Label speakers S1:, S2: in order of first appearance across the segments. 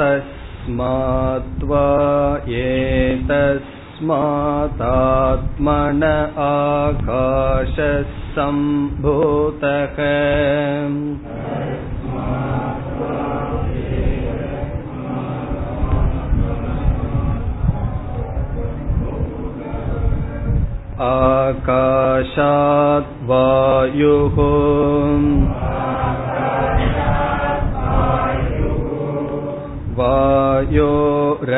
S1: तस्माद्वा एतस्मादात्मन आकाशः सम्भूतः आकाशात् वायोरग्निः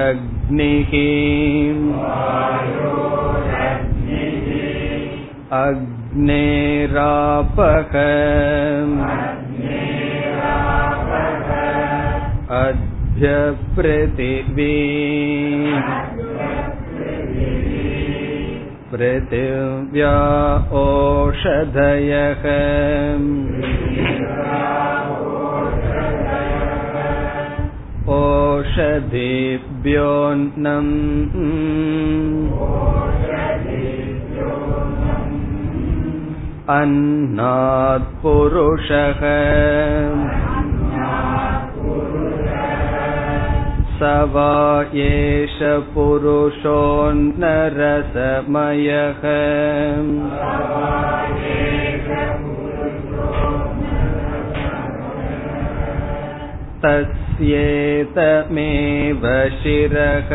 S1: अग्नेरापः अद्य पृथिवी पृथिव्या ओषधयः ओषधेभ्योऽन्नम् अन्नात् पुरुषः स वा एष पुरुषोन्नरसमयः तस्येतमेव शिरः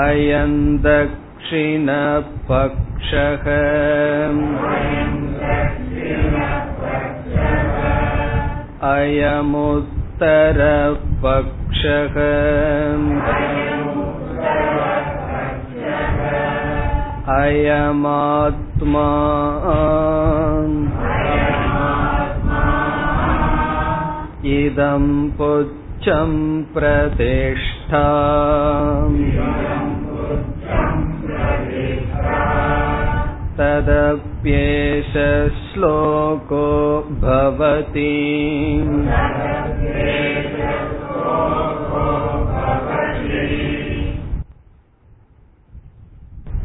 S1: अयम् दक्षिणपक्षः अयमुत्तरपक्षः अयमात्मा इदं पुच्छं प्रतिष्ठा तदप्येष श्लोको भवति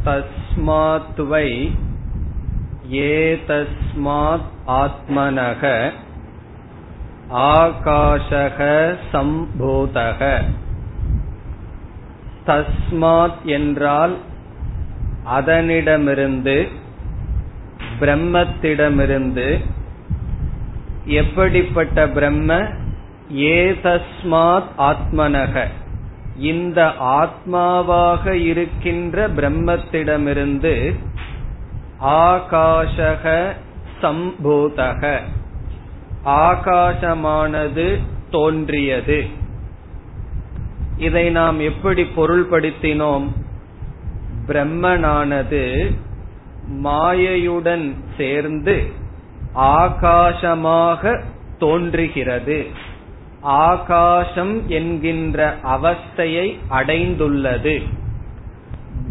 S1: तस्मात् वै एतस्मात् आत्मनः ஆகாஷக சம்போதக. தஸ்மாத் என்றால் அதனிடமிருந்து பிரம்மத்திடமிருந்து எப்படிப்பட்ட பிரம்ம? ஏதஸ்மாத் ஆத்மனக. இந்த ஆத்மாவாக இருக்கின்ற பிரம்மத்திடமிருந்து ஆகாஷக சம்பூதக. ஆகாசமானது தோன்றியது. இதை நாம் எப்படி பொருள்படுத்தினோம்? பிரம்மனானது மாயையுடன் சேர்ந்து ஆகாசமாக தோன்றுகிறது. ஆகாசம் என்கின்ற அவஸ்தையை அடைந்துள்ளது.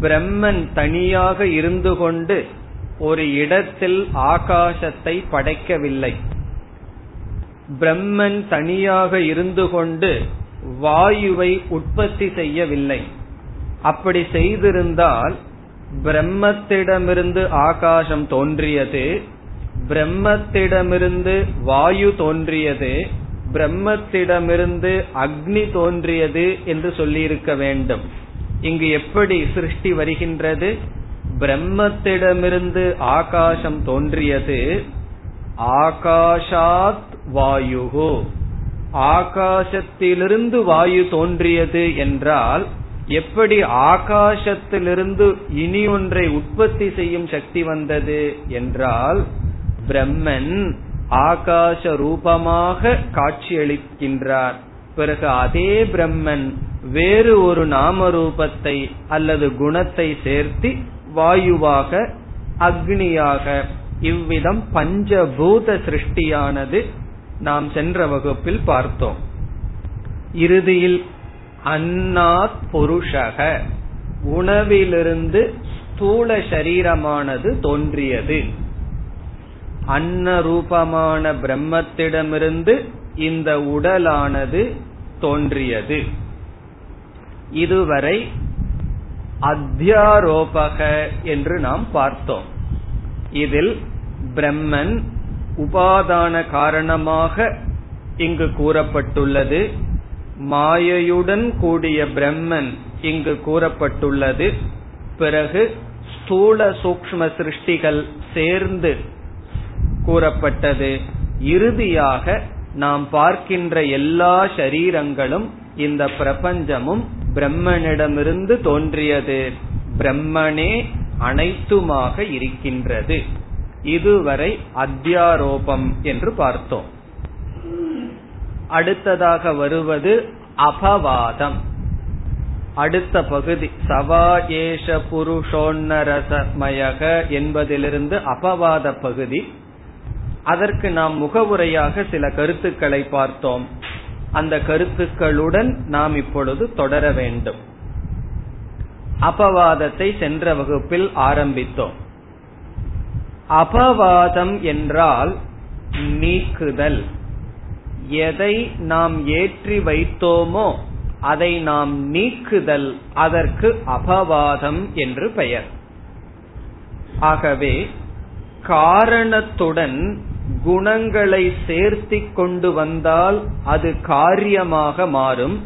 S1: பிரம்மன் தனியாக இருந்து கொண்டு ஒரு இடத்தில் ஆகாசத்தை படைக்கவில்லை. பிரம்மன் தனியாக இருந்து கொண்டு வாயுவை உற்பத்தி செய்யவில்லை. அப்படி செய்திருந்தால் பிரம்மத்திடமிருந்து ஆகாசம் தோன்றியது பிரம்மத்திடமிருந்து வாயு தோன்றியது பிரம்மத்திடமிருந்து அக்னி தோன்றியது என்று சொல்லியிருக்க வேண்டும். இங்கு எப்படி சிருஷ்டி வருகின்றது? பிரம்மத்திடமிருந்து ஆகாசம் தோன்றியது ஆகாஷாத் வாயுகு ஆகாசத்திலிருந்து வாயு தோன்றியது என்றால் எப்படி ஆகாசத்திலிருந்து இனி ஒன்றை உற்பத்தி செய்யும் சக்தி வந்தது என்றால் பிரம்மன் ஆகாச ரூபமாக காட்சியளிக்கின்றார். பிறகு அதே பிரம்மன் வேறு ஒரு நாம ரூபத்தை அல்லது குணத்தை சேர்த்து வாயுவாக அக்னியாக இவ்விதம் பஞ்சபூத சிருஷ்டியானது நாம் சென்ற வகுப்பில் பார்த்தோம். இறுதியில் அன்னாத் புருஷக உணவிலிருந்து ஸ்தூல சரீரமானது தோன்றியது. அன்ன ரூபமான பிரம்மத்திடமிருந்து இந்த உடலானது தோன்றியது. இதுவரை அத்தியாரோபக என்று நாம் பார்த்தோம். இதில் பிரம்மன் உபாதான காரணமாக இங்கு கூறப்பட்டுள்ளது. மாயையுடன் கூடிய பிரம்மன் இங்கு கூறப்பட்டுள்ளது. பிறகு ஸ்தூல சூக்ம சிருஷ்டிகள் சேர்ந்து கூறப்பட்டது. இறுதியாக நாம் பார்க்கின்ற எல்லா சரீரங்களும் இந்த பிரபஞ்சமும் பிரம்மனிடமிருந்து தோன்றியது. பிரம்மனே அனைத்துமாக இருக்கின்றது. இதுவரை அத்தியாரோபம் என்று பார்த்தோம். அடுத்ததாக வருவது அபவாதம். அடுத்த பகுதி சவா ஏஷ புருஷோன்னரசமயக என்பதிலிருந்து அபவாத பகுதி. அதற்கு நாம் முகவுரையாக சில கருத்துக்களை பார்த்தோம். அந்த கருத்துக்களுடன் நாம் இப்பொழுது தொடர வேண்டும். அபவாதத்தை சென்ற வகுப்பில் ஆரம்பித்தோம். அபவாதம் என்றால் நீக்குதல். எதை நாம் ஏற்றி வைத்தோமோ அதை நாம் நீக்குதல். அதற்கு அபவாதம் என்று பெயர். ஆகவே காரணத்துடன் குணங்களை சேர்த்தி கொண்டு வந்தால் அது காரியமாக மாறும்.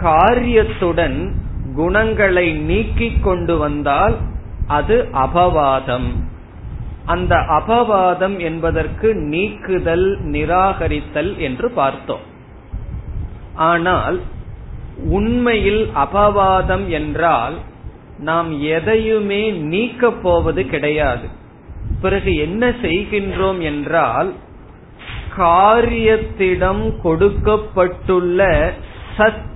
S1: காரியத்துடன் குணங்களை நீக்கிக் கொண்டு வந்தால் அது அபவாதம். அந்த அபவாதம் என்பதற்கு நீக்குதல் நிராகரித்தல் என்று பார்த்தோம். ஆனால் உண்மையில் அபவாதம் என்றால் நாம் எதையுமே நீக்கப் போவது கிடையாது. பிறகு என்ன செய்கின்றோம் என்றால் காரியத்திடம் கொடுக்கப்பட்டுள்ள சத்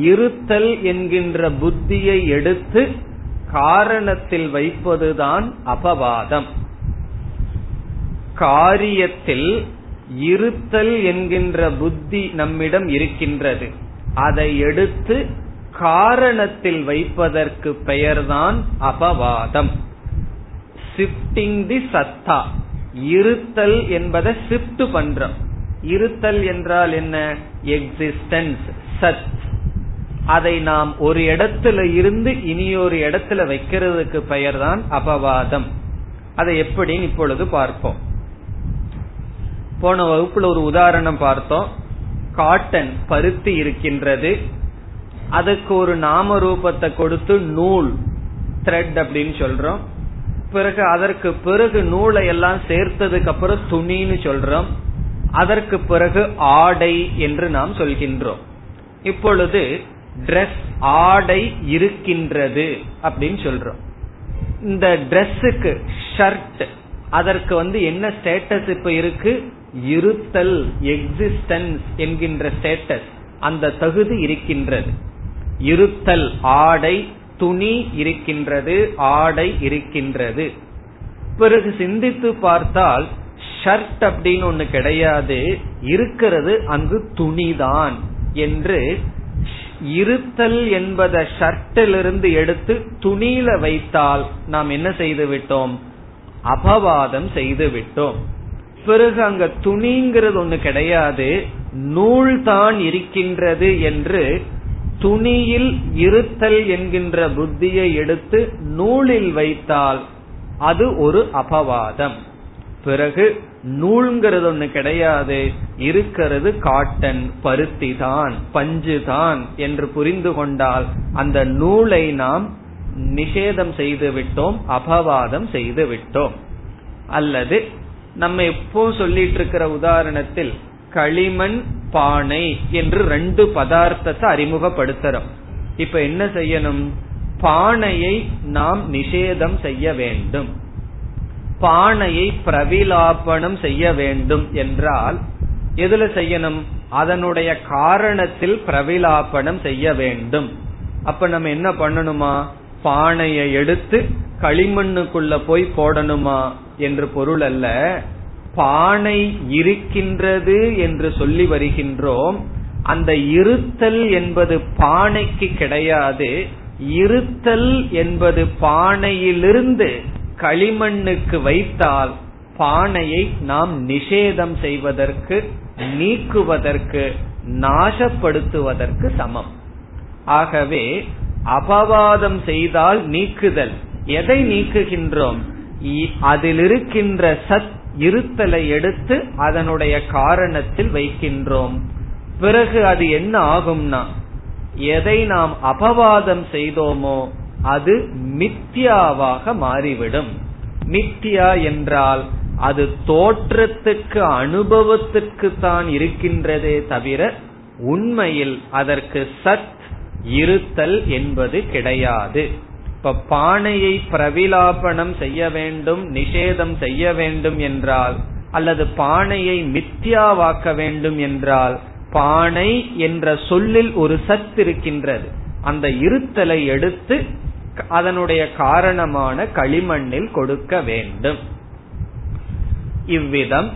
S1: இருத்தல் என்கின்ற புத்தியை எடுத்து காரணத்தில் வைப்பதுதான் அபவாதம். காரியத்தில் இருத்தல் என்கின்ற புத்தி நம்மிடம் இருக்கின்றது. அதை எடுத்து காரணத்தில் வைப்பதற்கு பெயர்தான் அபவாதம். ஷிப்டிங் தி சத்தா இருத்தல் என்பதை ஷிப்ட் பண்றோம். இருத்தல் என்றால் என்ன? எக்ஸிஸ்டன்ஸ் சத் அதை நாம் ஒரு இடத்துல இருந்து இனி ஒரு இடத்துல வைக்கிறதுக்கு பெயர் தான் அபவாதம். அதை எப்படி இப்பொழுது பார்ப்போம். போன வகுப்புல ஒரு உதாரணம் பார்த்தோம். காட்டன் பருத்தி இருக்கின்றது. அதுக்கு ஒரு நாம ரூபத்தை கொடுத்து நூல் த்ரெட் அப்படின்னு சொல்றோம். பிறகு அதற்கு பிறகு நூலை எல்லாம் சேர்த்ததுக்கு அப்புறம் துணின்னு சொல்றோம். அதற்கு பிறகு ஆடை என்று நாம் சொல்கின்றோம். இப்பொழுது டிரெஸ் ஆடை இருக்கின்றது அப்படின்னு சொல்றோம். இந்த டிரெஸ்ஸுக்கு ஷர்ட் அதற்கு வந்து என்ன ஸ்டேட்டஸ் இப்ப இருக்கு? இருத்தல் எக்ஸிஸ்டன்ஸ் என்கின்ற ஸ்டேட்டஸ் அந்த தகுதி இருக்கின்றது. இருத்தல் ஆடை துணி இருக்கின்றது ஆடை இருக்கின்றது. பிறகு சிந்தித்து பார்த்தால் ஷர்ட் அப்படின்னு ஒண்ணு கிடையாது இருக்கிறது அங்கு துணிதான் என்று இருத்தல் என்பதை ஷர்ட்டிலிருந்து எடுத்து துணியில வைத்தால் நாம் என்ன செய்து விட்டோம்? அபவாதம் செய்து விட்டோம். பிறகு அங்க துணிங்கிறது ஒண்ணு கிடையாது நூல் தான் இருக்கின்றது என்று துணியில் இருத்தல் என்கின்ற புத்தியை எடுத்து நூலில் வைத்தால் அது ஒரு அபவாதம். பிறகு நூல்ங்கிறது ஒண்ணு கிடையாது இருக்கிறது காட்டன் பருத்தி தான் பஞ்சு தான் என்று புரிந்து கொண்டால் அந்த நூலை நாம் நிஷேதம் செய்து விட்டோம் அபவாதம் செய்து விட்டோம். அல்லது நம்ம எப்போ சொல்லிட்டு இருக்கிற உதாரணத்தில் களிமண் பானை என்று ரெண்டு பதார்த்தத்தை அறிமுகப்படுத்துறோம். இப்ப என்ன செய்யணும்? பானையை நாம் நிஷேதம் செய்ய வேண்டும். பானையை பிரவிலாபனம் செய்ய வேண்டும் என்றால் எதுல செய்யணும்? அதனுடைய காரணத்தில் பிரவிலாபனம் செய்ய வேண்டும். அப்ப நம்ம என்ன பண்ணணுமா? பானையை எடுத்து களிமண்ணுக்குள்ள போய் போடணுமா என்று பொருள் அல்ல. பானை இருக்கின்றது என்று சொல்லி வருகின்றோம். அந்த இருத்தல் என்பது பானைக்கு கிடையாது. இருத்தல் என்பது பானையிலிருந்து களிமண்ணுக்கு வைத்தால் பானையை நாம் நிஷேதம் செய்வதற்கு நீக்குவதற்கு நாசப்படுத்துவதற்கு சமம். ஆகவே அபவாதம் செய்தால் நீக்குதல். எதை நீக்குகின்றோம்? அதில் இருக்கின்ற சத் இருத்தலை எடுத்து அதனுடைய காரணத்தில் வைக்கின்றோம். பிறகு அது என்ன ஆகும்னா எதை நாம் அபவாதம் செய்தோமோ அது மித்யாவாக மாறிவிடும். மித்யா என்றால் அது தோற்றத்துக்கு அனுபவத்துக்கு தான் இருக்கின்றதே தவிர உண்மையில் அதற்கு சத் இருத்தல் என்பது கிடையாது. இப்ப பானையை பிரவிலாபனம் செய்ய வேண்டும் நிஷேதம் செய்ய வேண்டும் என்றால் அல்லது பானையை மித்யாவாக்க வேண்டும் என்றால் பானை என்ற சொல்லில் ஒரு சத் இருக்கின்றது. அந்த இருத்தலை எடுத்து அதனுடைய காரணமான களிமண்ணில் கொடுக்க வேண்டும். இவ்விதம்.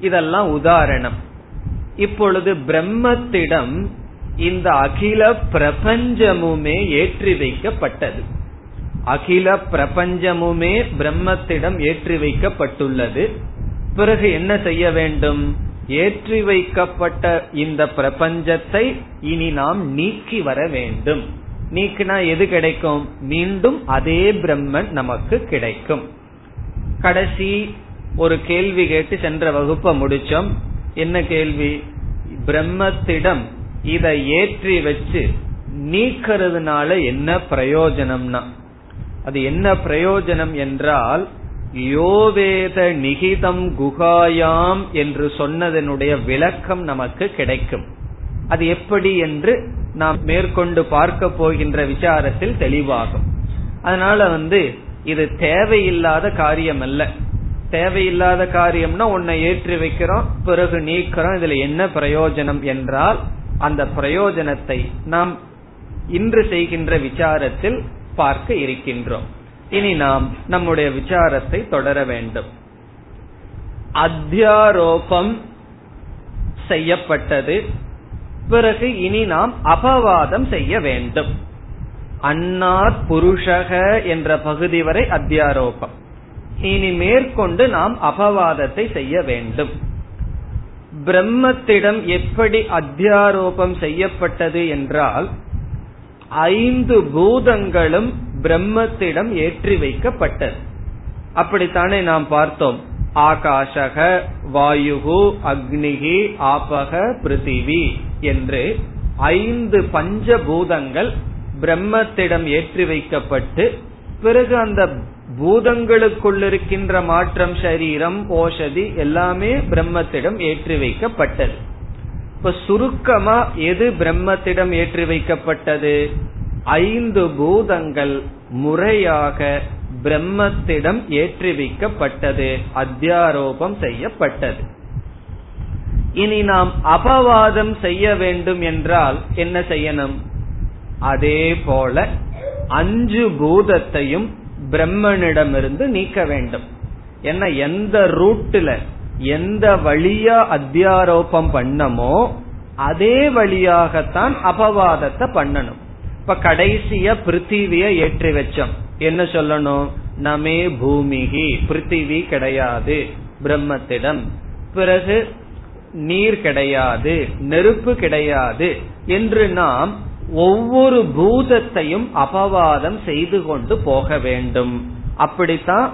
S1: இதெல்லாம் உதாரணம். இப்பொழுது பிரம்மத்திடம் இந்த அகில பிரபஞ்சமுமே ஏற்றி வைக்கப்பட்டது. அகில பிரபஞ்சமுமே பிரம்மத்திடம் ஏற்றி வைக்கப்பட்டுள்ளது. பிறகு என்ன செய்ய வேண்டும்? ஏற்றி வைக்கப்பட்ட இந்த பிரபஞ்சத்தை இனி நாம் நீக்கி வர வேண்டும். நீக்கினா எது கிடைக்கும்? மீண்டும் அதே பிரம்மன் நமக்கு கிடைக்கும். கடைசி ஒரு கேள்வி கேட்டு சென்ற வகுப்ப முடிச்சோம். என்ன கேள்வி? பிரம்மத்திடம் இதை ஏற்றி வச்சு நீக்கிறதுனால என்ன பிரயோஜனம்னா? அது என்ன பிரயோஜனம் என்றால் யோவேத நிகிதம் குகாயாம் என்று சொன்னதனுடைய விளக்கம் நமக்கு கிடைக்கும். அது எப்படி என்று நாம் மேற்கொண்டு பார்க்க போகின்ற விசாரத்தில் தெளிவாகும். அதனால வந்து இது தேவையில்லாத காரியம் அல்ல தேவையில்லாத காரியம்னா உன்னை ஏற்றி வைக்கிறோம் பிறகு நீக்கிறோம் இதுல என்ன பிரயோஜனம் என்றால் அந்த பிரயோஜனத்தை நாம் இன்று செய்கின்ற விசாரத்தில் பார்க்க இருக்கின்றோம். இனி நாம் நம்முடைய விசாரத்தை தொடர வேண்டும். அத்தியாரோபம் செய்யப்பட்டது. பிறகு இனி நாம் அபவாதம் செய்ய வேண்டும். அன்னார் புருஷக என்ற பகுதி வரை அத்தியாரோபம். இனி மேற்கொண்டு நாம் அபவாதத்தை செய்ய வேண்டும். பிரம்மத்திடம் எப்படி அத்தியாரோபம் செய்யப்பட்டது என்றால் ஐந்து பூதங்களும் பிரம்மத்திடம் ஏற்றி வைக்கப்பட்டது. அப்படித்தானே நாம் பார்த்தோம். ஆகாஷக வாயுகு அக்னிகி ஆபக பிருத்திவி என்று ஐந்து பஞ்சபூதங்கள் பிரம்மத்திடம் ஏற்றி வைக்கப்பட்டு பிறகு அந்த பூதங்களுக்குள் இருக்கின்ற மாற்றம் சரீரம் ஓஷதி எல்லாமே பிரம்மத்திடம் ஏற்றி வைக்கப்பட்டது இப்ப சுருக்கமா எது பிரம்மத்திடம் ஏற்றி வைக்கப்பட்டது ஐந்து பூதங்கள் முறையாக பிரம்மத்திடம் ஏற்றி வைக்கப்பட்டது அத்தியாரோபம் செய்யப்பட்டது. இனி நாம் அபவாதம் செய்ய வேண்டும் என்றால் என்ன செய்யணும்? அதே போல அஞ்சு பூதத்தையும் பிரம்மனிடமிருந்து நீக்க வேண்டும். என்ன எந்த ரூட்ல எந்த வழியா அத்தியாரோபம் பண்ணமோ அதே வழியாகத்தான் அபவாதத்தை பண்ணணும். இப்ப கடைசிய பிருத்திவிய ஏற்றி வச்சோம். என்ன சொல்லணும்? நமே பூமிகி பிருத்திவி கிடையாது பிரம்மத்திடம். பிறகு நீர் கிடையாது நெருப்பு கிடையாது என்று நாம் ஒவ்வொரு பூதத்தையும் அபவாதம் செய்து கொண்டு போக வேண்டும். அப்படித்தான்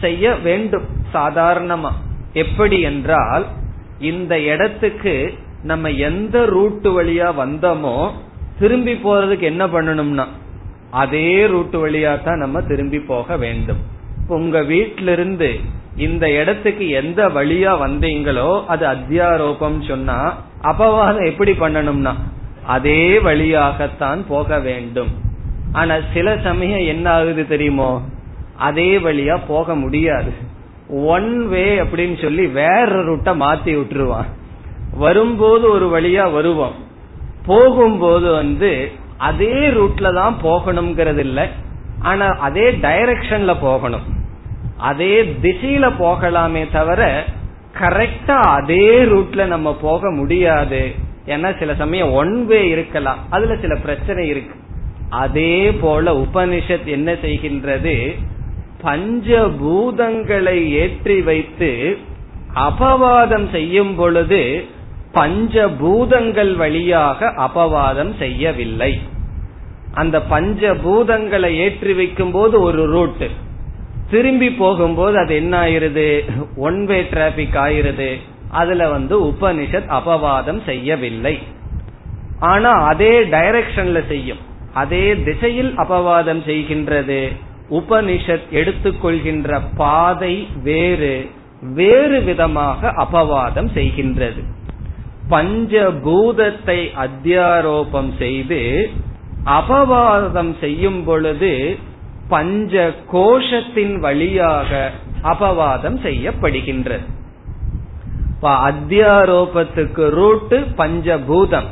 S1: செய்ய வேண்டும். சாதாரணமா. எப்படி என்றால் இந்த இடத்துக்கு நம்ம எந்த ரூட்டு வழியா வந்தோமோ திரும்பி போறதுக்கு என்ன பண்ணணும்னா அதே ரூட்டு வழியா தான் நம்ம திரும்பி போக வேண்டும். உங்க வீட்டிலிருந்து இந்த இடத்துக்கு எந்த வழியா வந்தீங்களோ அது அத்தியாரோபம் சொன்னா அபவாதம் எப்படி பண்ணணும்னா அதே வழியாகத்தான் போக வேண்டும். ஆனா சில சமயம் என்ன ஆகுது தெரியுமோ? அதே வழியா போக முடியாது. ஒன் வே அப்படின்னு சொல்லி வேற ரூட்ட மாத்தி விட்டுருவான். வரும்போது ஒரு வழியா வருவோம் போகும்போது வந்து அதே ரூட்ல தான் போகணுங்கிறது இல்ல. ஆனா அதே டைரக்ஷன்ல போகணும். அதே திசையில போகலாமே தவிர கரெக்டா அதே ரூட்ல நம்ம போக முடியாது. ஏன்னா சில சமயம் ஒன் வே இருக்கலாம். அதுல சில பிரச்சனை இருக்கு. அதே போல உபனிஷத் என்ன செய்கின்றது? பஞ்சபூதங்களை ஏற்றி வைத்து அபவாதம் செய்யும் பொழுது பஞ்சபூதங்கள் வழியாக அபவாதம் செய்யவில்லை. அந்த பஞ்சபூதங்களை ஏற்றி வைக்கும் போது ஒரு ரூட் திரும்பி போகும்போது அது என்ன ஆயிருது ஒன் வே டிராபிக் ஆயிருது அதுல வந்து உபனிஷத் அபவாதம் செய்யவில்லை. ஆனா அதே டைரக்ஷன்ல செய்யும். அதே திசையில் அபவாதம் செய்கின்றது. உபனிஷத் எடுத்துக்கொள்கின்ற பாதை வேறு. வேறு விதமாக அபவாதம் செய்கின்றது. பஞ்சபூதத்தை அத்தியாரோபம் செய்து அபவாதம் செய்யும் பொழுது பஞ்ச கோஷத்தின் வழியாக அபவாதம் செய்யப்படுகின்றது. அத்தியாரோபத்துக்கு ரூட்டு பஞ்சபூதம்.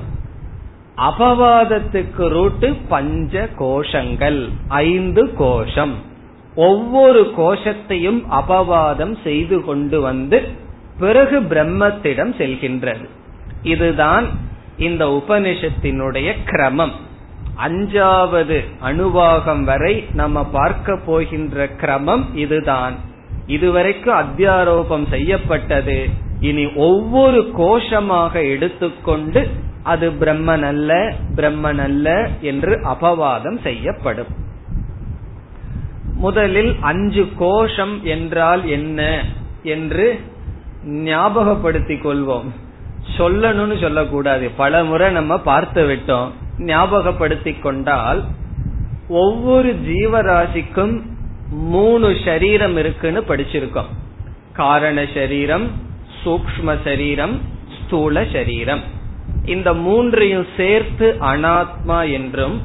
S1: அபவாதத்துக்கு ரூட்டு பஞ்ச கோஷங்கள் ஐந்து கோஷம். ஒவ்வொரு கோஷத்தையும் அபவாதம் செய்து கொண்டு வந்து பிறகு பிரம்மத்திடம் செல்கின்றது. இதுதான் இந்த உபனிஷத்தினுடைய கிரமம். அஞ்சாவது அணுவாகம் வரை நம்ம பார்க்க போகின்ற கிரமம் இதுதான். இதுவரைக்கும் அத்தியாரோபம் செய்யப்பட்டது. இனி ஒவ்வொரு கோஷமாக எடுத்துக்கொண்டு அது பிரம்மன் அல்ல பிரம்மன் அல்ல என்று அபவாதம் செய்யப்படும். முதலில் அஞ்சு கோஷம் என்றால் என்ன என்று ஞாபகப்படுத்திக் கொள்வோம். சொல்லணும்னு சொல்லக்கூடாது. பல முறை நம்ம பார்த்து விட்டோம். ஞாபகப்படுத்திக் கொண்டால் ஒவ்வொரு ஜீவராசிக்கும் மூணு சரீரம் இருக்குன்னு படிச்சிருக்கோம். காரண சரீரம் சூக்ம சரீரம் ஸ்தூல சரீரம். இந்த மூன்றையும் சேர்த்து அனாத்மா என்றும்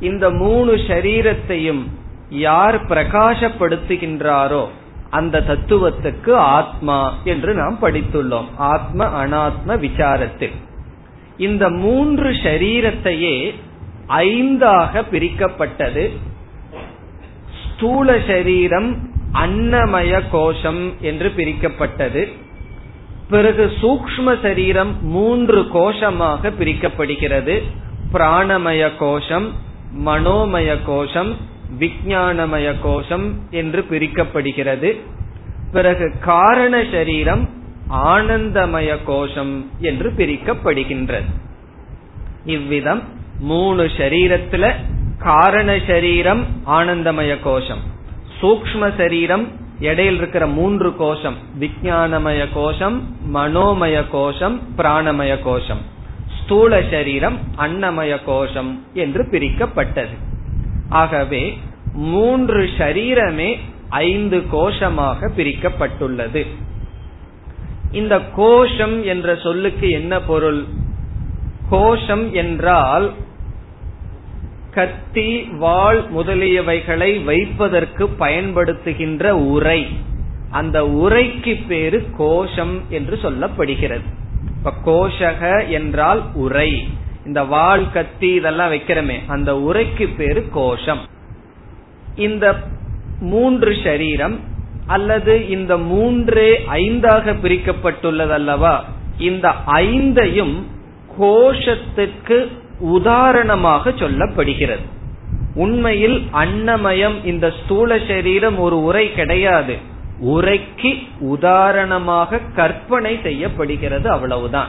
S1: இந்த மூணு சரீரத்தையும் யார் பிரகாசப்படுத்துகின்றாரோ அந்த தத்துவத்துக்கு ஆத்மா என்று நாம் படித்துள்ளோம். ஆத்ம அனாத்ம விசாரத்தில். இந்த மூன்று ஷரீரத்தையே ஐந்தாக பிரிக்கப்பட்டது. ஸ்தூல சரீரம் அன்னமய கோஷம் என்று பிரிக்கப்பட்டது. பிறகு சூக்ம சரீரம் மூன்று கோஷமாக பிரிக்கப்படுகிறது. பிராணமய கோஷம் மனோமய கோஷம் விஜயானமய கோஷம் என்று பிரிக்கப்படுகிறது. பிறகு காரண சரீரம் ஆனந்தமய கோஷம் என்று பிரிக்கப்படுகின்றது. இவ்விதம் மூணு சரீரத்துல காரண சரீரம் ஆனந்தமய கோஷம் சூக்ம சரீரம் இடையில் இருக்கிற மூன்று கோஷம் விஜயானமய கோஷம் மனோமய கோஷம் பிராணமய கோஷம் ஸ்தூல சரீரம் அன்னமய கோஷம் என்று பிரிக்கப்பட்டது. ஆகவே மூன்று ஷரீரமே ஐந்து கோஷமாக பிரிக்கப்பட்டுள்ளது. இந்த கோஷம் என்ற சொல்லுக்கு என்ன பொருள்? கோஷம் என்றால் கத்தி வாள் முதலியவைகளை வைப்பதற்கு பயன்படுத்துகின்ற உரை. அந்த உரைக்கு பேரு கோஷம் என்று சொல்லப்படுகிறது. இப்ப கோஷக என்றால் உரை. இந்த வாள் கத்தி இதெல்லாம் வைக்கிறமே. அந்த உரைக்கு பேரு கோஷம். இந்த மூன்று சரீரம் அல்லது இந்த மூன்றே ஐந்தாக பிரிக்கப்பட்டுள்ளது அல்லவா இந்த ஐந்தையும் கோஷத்துக்கு உதாரணமாக சொல்லப்படுகிறது. உண்மையில் அன்னமயம் இந்த ஸ்தூல சரீரம் ஒரு உரை கிடையாது. உரைக்கு உதாரணமாக கற்பனை செய்யப்படுகிறது அவ்வளவுதான்.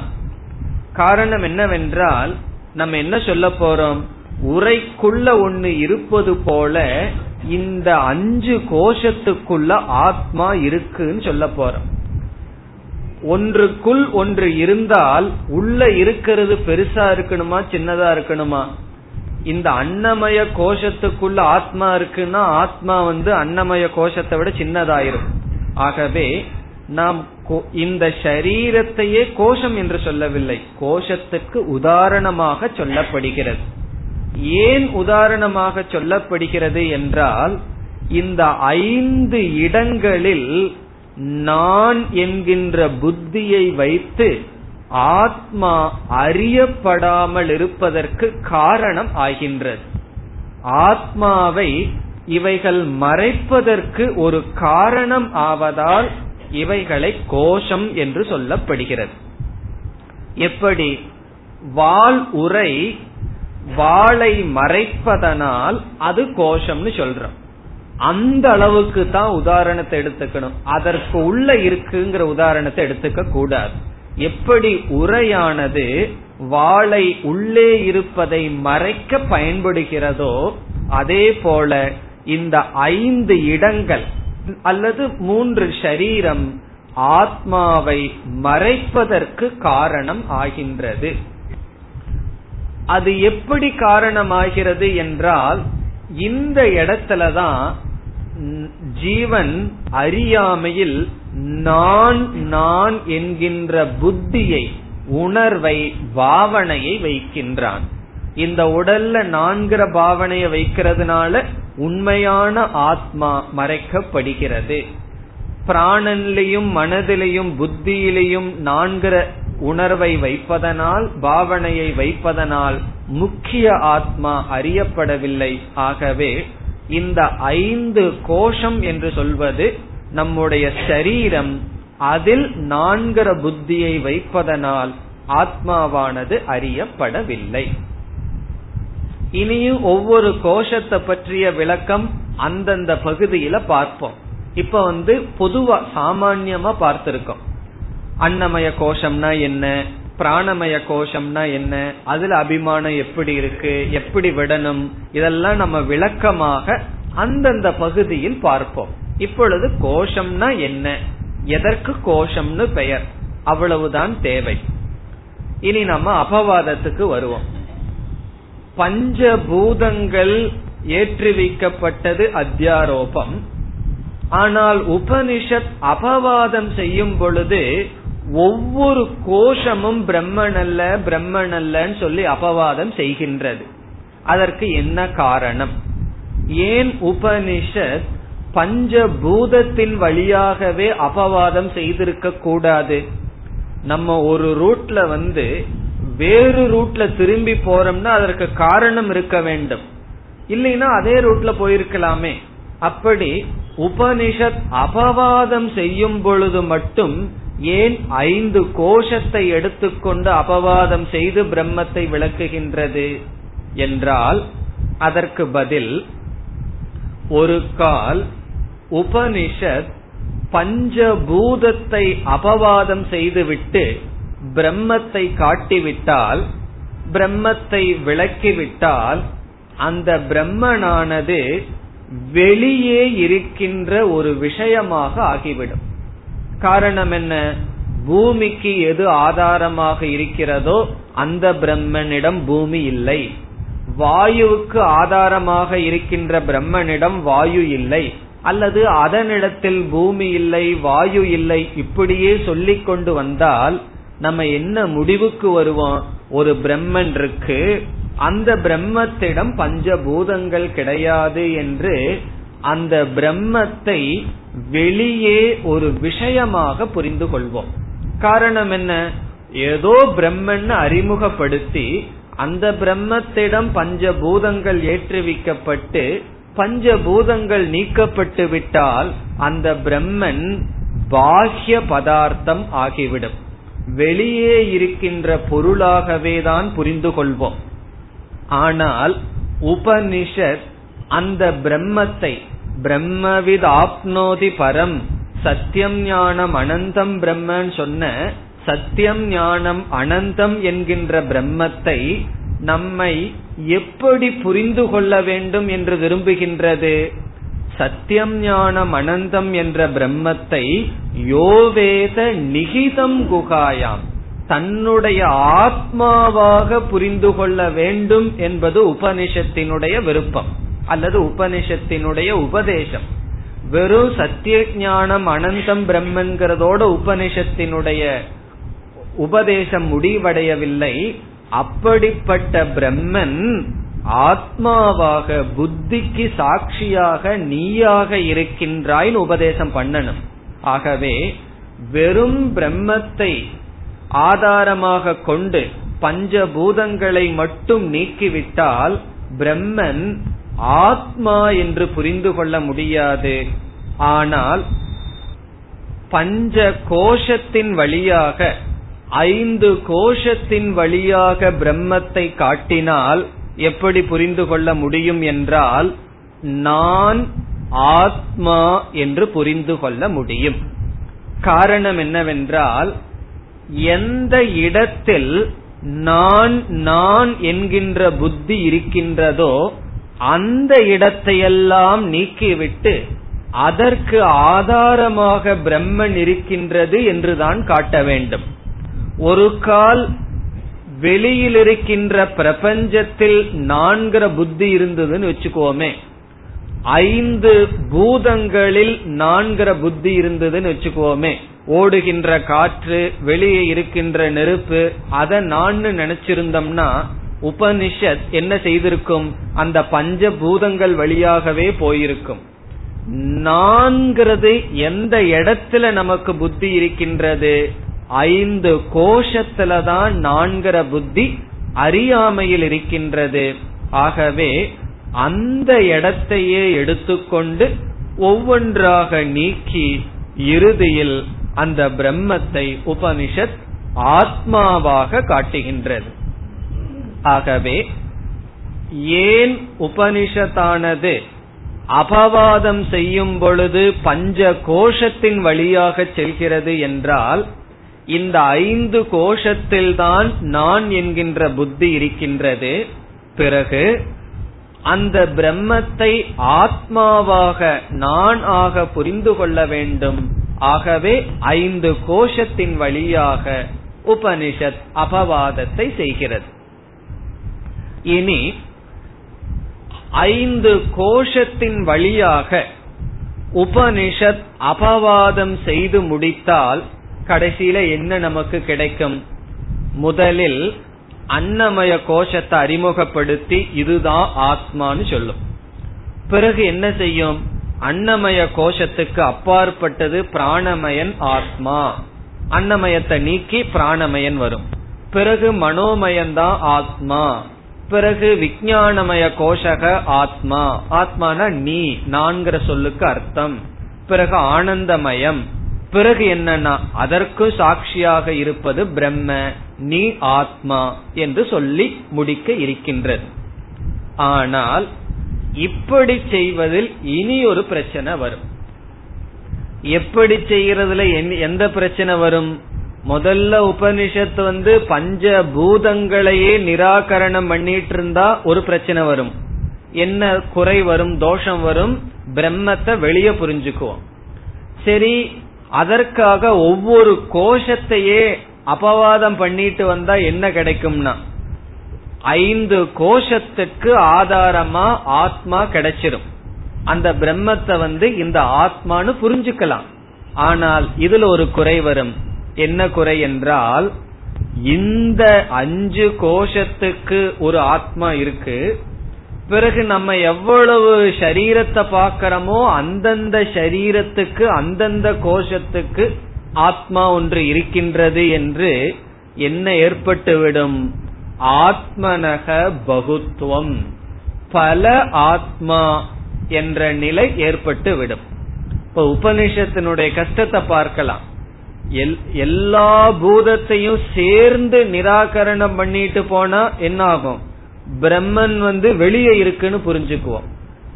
S1: காரணம் என்னவென்றால் நம்ம என்ன சொல்ல போறோம்? உரைக்குள்ள ஒண்ணு இருப்பது போல இந்த அஞ்சு கோஷத்துக்குள்ள ஆத்மா இருக்குன்னு சொல்ல போறோம். ஒன்றுக்குள் ஒன்று இருந்தால் உள்ள இருக்கிறது பெருசா இருக்கணுமா சின்னதா இருக்கணுமா? இந்த அன்னமய கோஷத்துக்குள்ள ஆத்மா இருக்குன்னா ஆத்மா வந்து அன்னமய கோஷத்தை விட சின்னதாயிரும். ஆகவே நாம் இந்த சரீரத்தையே கோஷம் என்று சொல்லவில்லை. கோஷத்துக்கு உதாரணமாக சொல்லப்படுகிறது. ஏன் உதாரணமாக சொல்லப்படுகிறது என்றால் இந்த ஐந்து இடங்களில் நான் என்கின்ற புத்தியை வைத்து ஆத்மா அறியப்படாமல் இருப்பதற்கு காரணம் ஆகின்றது. ஆத்மாவை இவைகள் மறைப்பதற்கு ஒரு காரணம் ஆவதால் இவைகளை கோஷம் என்று சொல்லப்படுகிறது. எப்படி? வாள் உரை வாளை மறைப்பதனால் அது கோஷம்னு சொல்றோம். அந்த அளவுக்கு தான் உதாரணத்தை எடுத்துக்கணும். அதற்கு உள்ள இருக்குங்கிற உதாரணத்தை எடுத்துக்க கூடாது. எப்படி உரையானது வாளை உள்ளே இருப்பதை மறைக்க பயன்படுகிறதோ அதே போல இந்த ஐந்து இடங்கள் அல்லது மூன்று ஷரீரம் ஆத்மாவை மறைப்பதற்கு காரணம் ஆகின்றது. அது எப்படி காரணமாகிறது என்றால் இந்த இடத்துலதான் ஜீவன் அறியாமையில் நான் நான் என்கின்ற புத்தியை உணர்வை பாவனையை வைக்கின்றான். இந்த உடல்ல நான்கிற பாவனையை வைக்கிறதுனால உண்மையான ஆத்மா மறைக்கப்படுகிறது. பிராணன்லையும் மனதிலையும் புத்தியிலையும் நான்கிற உணர்வை வைப்பதனால் பாவனையை வைப்பதனால் முக்கிய ஆத்மா அறியப்படவில்லை. ஆகவே இந்த ஐந்து கோஷம் என்று சொல்வது நம்முடைய சரீரம் அதில் நான்கிற புத்தியை வைப்பதனால் ஆத்மாவானது அறியப்படவில்லை. இனியும் ஒவ்வொரு கோஷத்தை பற்றிய விளக்கம் அந்தந்த பகுதியில பார்ப்போம். இப்ப வந்து பொதுவா சாமான்யமா பார்த்திருக்கோம். அன்னமய கோஷம்னா என்ன? பிராணமய கோஷம்னா என்ன? அதுல அபிமானம் எப்படி இருக்கு? எப்படி விடணும்? இதெல்லாம் நம்ம விளக்கமாக அந்தந்த பகுதியில் பார்ப்போம். இப்பொழுது கோஷம்னா என்ன? எதற்கு கோஷம்னு பெயர்? அவ்வளவுதான் தேவை. இனி நம்ம அபவாதத்துக்கு வருவோம். பஞ்சபூதங்கள் ஏற்றுவிக்கப்பட்டது அத்தியாரோபம். ஆனால் உபனிஷத் அபவாதம் செய்யும் பொழுது ஒவ்வொரு கோஷமும் பிரம்மன் அல்ல பிரம்மன் அல்லன்னு சொல்லி அபவாதம் செய்கின்றது. அதற்கு என்ன காரணம்? ஏன் உபனிஷத் பஞ்சபூதத்தின் வழியாகவே அபவாதம் செய்திருக்க கூடாது? நம்ம ஒரு ரூட்ல வந்து வேறு ரூட்ல திரும்பி போறோம்னா அதற்கு காரணம் இருக்க வேண்டும். இல்லைன்னா அதே ரூட்ல போயிருக்கலாமே. அப்படி உபனிஷத் அபவாதம் செய்யும் பொழுது மட்டும் ஏன் ஐந்து கோஷத்தை எடுத்துக்கொண்டு அபவாதம் செய்து பிரம்மத்தை விளக்குகின்றது என்றால் அதற்கு பதில் ஒரு கால் உபனிஷத் பஞ்சபூதத்தை அபவாதம் செய்துவிட்டு பிரம்மத்தை காட்டிவிட்டால் பிரம்மத்தை விளக்கிவிட்டால் அந்த பிரம்மனானது வெளியே இருக்கின்ற ஒரு விஷயமாக ஆகிவிடும். காரணம் என்ன? பூமிக்கு எது ஆதாரமாக இருக்கிறதோ அந்த பிரம்மனிடம் பூமி இல்லை. வாயுவுக்கு ஆதாரமாக இருக்கின்ற பிரம்மனிடம் வாயு இல்லை. அல்லது அதனிடத்தில் பூமி இல்லை வாயு இல்லை இப்படியே சொல்லிக் கொண்டு வந்தால் நம்ம என்ன முடிவுக்கு வருவோம்? ஒரு பிரம்மன் இருக்கு. அந்த பிரம்மத்திடம் பஞ்சபூதங்கள் கிடையாது என்று அந்த பிரம்மத்தை வெளியே ஒரு விஷயமாக புரிந்து கொள்வோம் காரணம் என்ன? ஏதோ பிரம்மன் அறிமுகப்படுத்தி அந்த பிரம்மத்திடம் பஞ்சபூதங்கள் ஏற்றுவிக்கப்பட்டு பஞ்சபூதங்கள் நீக்கப்பட்டு விட்டால் அந்த பிரம்மன் பாஹ்ய பதார்த்தம் ஆகிவிடும். வெளியே இருக்கின்ற பொருளாகவே தான் புரிந்து கொள்வோம் ஆனால் உபனிஷத் அந்த பிரம்மத்தை பிரம்மவித் ஆப்னோதி பரம். சத்தியம் ஞானம் அனந்தம் பிரம்மன் சொன்ன சத்தியம் ஞானம் அனந்தம் என்கின்ற பிரம்மத்தை நம்மை எப்படி புரிந்து கொள்ள வேண்டும் என்று விரும்புகின்றது? சத்தியம் ஞானம் அனந்தம் என்ற பிரம்மத்தை யோவேத நிகிதம் குகாயாம். தன்னுடைய ஆத்மாவாக புரிந்து கொள்ள வேண்டும் என்பது உபனிஷத்தினுடைய விருப்பம். அல்லது உபனிஷத்தினுடைய உபதேசம். வெறும் சத்திய ஞானம் அனந்தம் பிரம்மன்கிறதோட உபனிஷத்தினுடைய உபதேசம் முடிவடையவில்லை. அப்படிப்பட்ட பிரம்மன் ஆத்மாவாக புத்திக்கு சாட்சியாக நீயாக இருக்கின்றாய் உபதேசம் பண்ணணும். ஆகவே வெறும் பிரம்மத்தை ஆதாரமாக கொண்டு பஞ்சபூதங்களை மட்டும் நீக்கிவிட்டால் பிரம்மன் ஆத்மா என்று புரிந்து கொள்ள முடியாது. ஆனால் பஞ்ச கோஷத்தின் வழியாக ஐந்து கோஷத்தின் வழியாக பிரம்மத்தை காட்டினால் எப்படி புரிந்து கொள்ள முடியும் என்றால் நான் ஆத்மா என்று புரிந்து கொள்ள முடியும். காரணம் என்னவென்றால் எந்த இடத்தில் நான் நான் என்கின்ற புத்தி இருக்கின்றதோ அந்த இடத்தையெல்லாம் நீக்கிவிட்டு அதற்கு ஆதாரமாக பிரம்மன் இருக்கின்றது என்றுதான் காட்ட வேண்டும். ஒரு கால் வெளியில் இருக்கின்ற பிரபஞ்சத்தில் நான்கிற புத்தி இருந்ததுன்னு வச்சுக்கோமே. ஐந்து பூதங்களில் நான்கிற புத்தி இருந்ததுன்னு வச்சுக்கோமே. ஓடுகின்ற காற்று வெளியே இருக்கின்ற நெருப்பு அதை நான் நினைச்சிருந்தோம்னா உபனிஷத் என்ன செய்திருக்கும்? அந்த பஞ்ச பூதங்கள் வழியாகவே போயிருக்கும். நான்கிறது எந்த இடத்துல நமக்கு புத்தி இருக்கின்றது? ஐந்து கோஷத்துல தான் நான்கிற புத்தி அறியாமையில் இருக்கின்றது. ஆகவே அந்த இடத்தையே எடுத்துக்கொண்டு ஒவ்வொன்றாக நீக்கி இறுதியில் அந்த பிரம்மத்தை உபனிஷத் ஆத்மாவாக காட்டுகின்றது. ஆகவே ஏன் உபனிஷத்தானது அபவாதம் செய்யும் பொழுது பஞ்ச கோஷத்தின் வழியாக செல்கிறது என்றால் இந்த ஐந்து கோஷத்தில்தான் நான் என்கின்ற புத்தி இருக்கின்றது. பிறகு அந்த பிரம்மத்தை ஆத்மாவாக நான் ஆக புரிந்து கொள்ள வேண்டும். ஆகவே ஐந்து கோஷத்தின் வழியாக உபனிஷத் அபவாதத்தை செய்கிறது. இனி ஐந்து கோஷத்தின் வழியாக உபனிஷத் அபவாதம் செய்து முடித்தால் கடைசியில என்ன நமக்கு கிடைக்கும்? முதலில் அன்னமய கோஷத்தை அறிமுகப்படுத்தி இதுதான் ஆத்மான்னு சொல்லும். பிறகு என்ன செய்யும்? அன்னமய கோஷத்துக்கு அப்பாற்பட்டது பிராணமயன் ஆத்மா. அன்னமயத்தை நீக்கி பிராணமயன் வரும். பிறகு மனோமயன் தான் ஆத்மா. பிறகு விஜயானமய கோஷக ஆத்மா. ஆத்மான நீ நான்கிற சொல்லுக்கு அர்த்தம். பிறகு ஆனந்தமயம். பிறகு என்னன்னா அதற்கு சாட்சியாக இருப்பது பிரம்ம நீ ஆத்மா என்று சொல்லி முடிக்க இருக்கின்றது. ஆனால் இப்படி செய்வதில் இனி ஒரு பிரச்சனை வரும். எப்படி செய்யறதுல எந்த பிரச்சனை வரும்? முதல்ல உபனிஷத்து வந்து பஞ்ச பூதங்களையே நிராகரணம் பண்ணிட்டு இருந்தா ஒரு பிரச்சனை வரும். என்ன குறை வரும் தோஷம் வரும் பிரம்மத்தை வெளியே புரிஞ்சுக்குவோம். சரி அதற்காக ஒவ்வொரு கோஷத்தையே அபவாதம் பண்ணிட்டு வந்தா என்ன கிடைக்கும்னா ஐந்து கோஷத்துக்கு ஆதாரமா ஆத்மா கிடைச்சிரும். அந்த பிரம்மத்தை வந்து இந்த ஆத்மானு புரிஞ்சுக்கலாம். ஆனால் இதுல ஒரு குறை வரும். என்ன குறை என்றால் இந்த அஞ்சு கோஷத்துக்கு ஒரு ஆத்மா இருக்கு. பிறகு நம்ம எவ்வளவு சரீரத்தை பாக்கிறோமோ அந்தந்த சரீரத்துக்கு அந்தந்த கோஷத்துக்கு ஆத்மா ஒன்று இருக்கின்றது என்று என்ன ஏற்பட்டுவிடும்? ஆத்மனக பகுத்துவம். பல ஆத்மா என்ற நிலை ஏற்பட்டு விடும் இப்ப உபனிஷத்தினுடைய கஷ்டத்தை பார்க்கலாம். எல்லா பூதத்தையும் சேர்ந்து நிராகரணம் பண்ணிட்டு போனா என்ன ஆகும்? பிரம்மன் வந்து வெளியே இருக்குன்னு புரிஞ்சுக்குவோம்.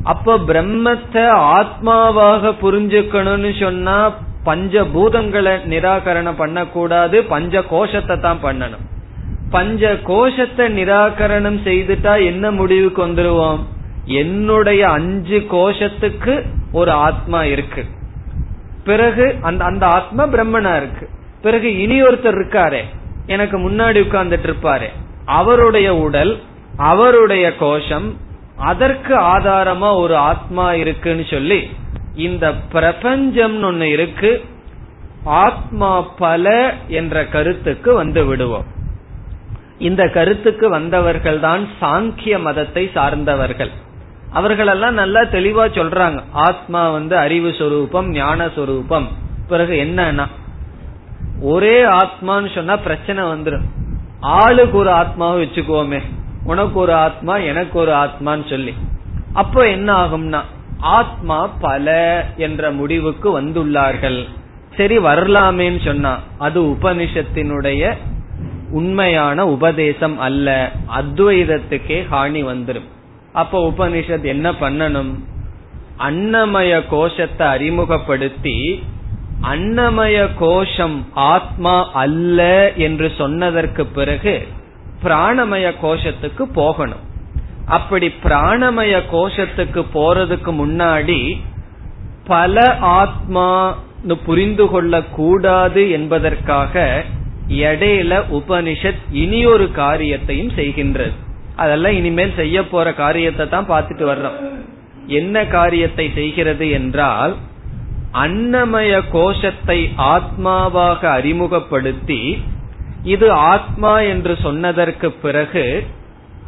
S1: அப்ப பிரம்மத்தை ஆத்மாவாக புரிஞ்சுக்கணும்னு சொன்னா பஞ்ச பூதங்களை நிராகரணம் பண்ணக்கூடாது பஞ்ச கோஷத்தை தான் பண்ணணும். பஞ்ச கோஷத்தை நிராகரணம் செய்துட்டா என்ன முடிவுக்கு வந்துருவோம்? என்னுடைய அஞ்சு கோஷத்துக்கு ஒரு ஆத்மா இருக்கு. பிறகு அந்த அந்த ஆத்மா பிரம்மனா இருக்கு. பிறகு இனி ஒருத்தர் இருக்காரே. எனக்கு முன்னாடி உட்கார்ந்துட்டு இருப்பாரு. அவருடைய உடல் அவருடைய கோஷம் அதற்கு ஆதாரமா ஒரு ஆத்மா இருக்குன்னு சொல்லி இந்த பிரபஞ்சம் ஒன்னு இருக்கு. ஆத்மா பல என்ற கருத்துக்கு வந்து விடுவோம். இந்த கருத்துக்கு வந்தவர்கள் தான் சாங்கிய மதத்தை சார்ந்தவர்கள். அவர்களெல்லாம் நல்லா தெளிவா சொல்றாங்க. ஆத்மா வந்து அறிவு சொரூபம் ஞான சொரூபம். பிறகு என்னன்னா ஒரே ஆத்மான்னு சொன்னா பிரச்சனை வந்துடும் ஆளுக்கு ஒரு ஆத்மாவை வச்சுக்குவோமே. உனக்கு ஒரு ஆத்மா எனக்கு ஒரு ஆத்மான்னு சொல்லி. அப்போ என்ன ஆகும்னா ஆத்மா பல என்ற முடிவுக்கு வந்துள்ளார்கள். சரி வரலாமேன்னு சொன்னா அது உபனிஷத்தினுடைய உண்மையான உபதேசம் அல்ல. அத்வைதத்துக்கே ஹானி வந்துடும் அப்ப உபனிஷத் என்ன பண்ணணும்? அன்னமய கோஷத்தை அறிமுகப்படுத்தி அன்னமய கோஷம் ஆத்மா அல்ல என்று சொன்னதற்கு பிறகு பிராணமய கோஷத்துக்கு போகணும். அப்படி பிராணமய கோஷத்துக்கு போறதுக்கு முன்னாடி பல ஆத்மா புரிந்து கொள்ள கூடாது என்பதற்காக இடையில உபனிஷத் இனி ஒரு காரியத்தையும் செய்கின்றது. அதெல்லாம் இனிமேல் செய்ய போற காரியத்தை தான் பார்த்துட்டு வர்றோம். என்ன காரியத்தை செய்கிறது என்றால் அன்னமய கோஷத்தை ஆத்மாவாக அறிமுகப்படுத்தி இது ஆத்மா என்று சொன்னதற்கு பிறகு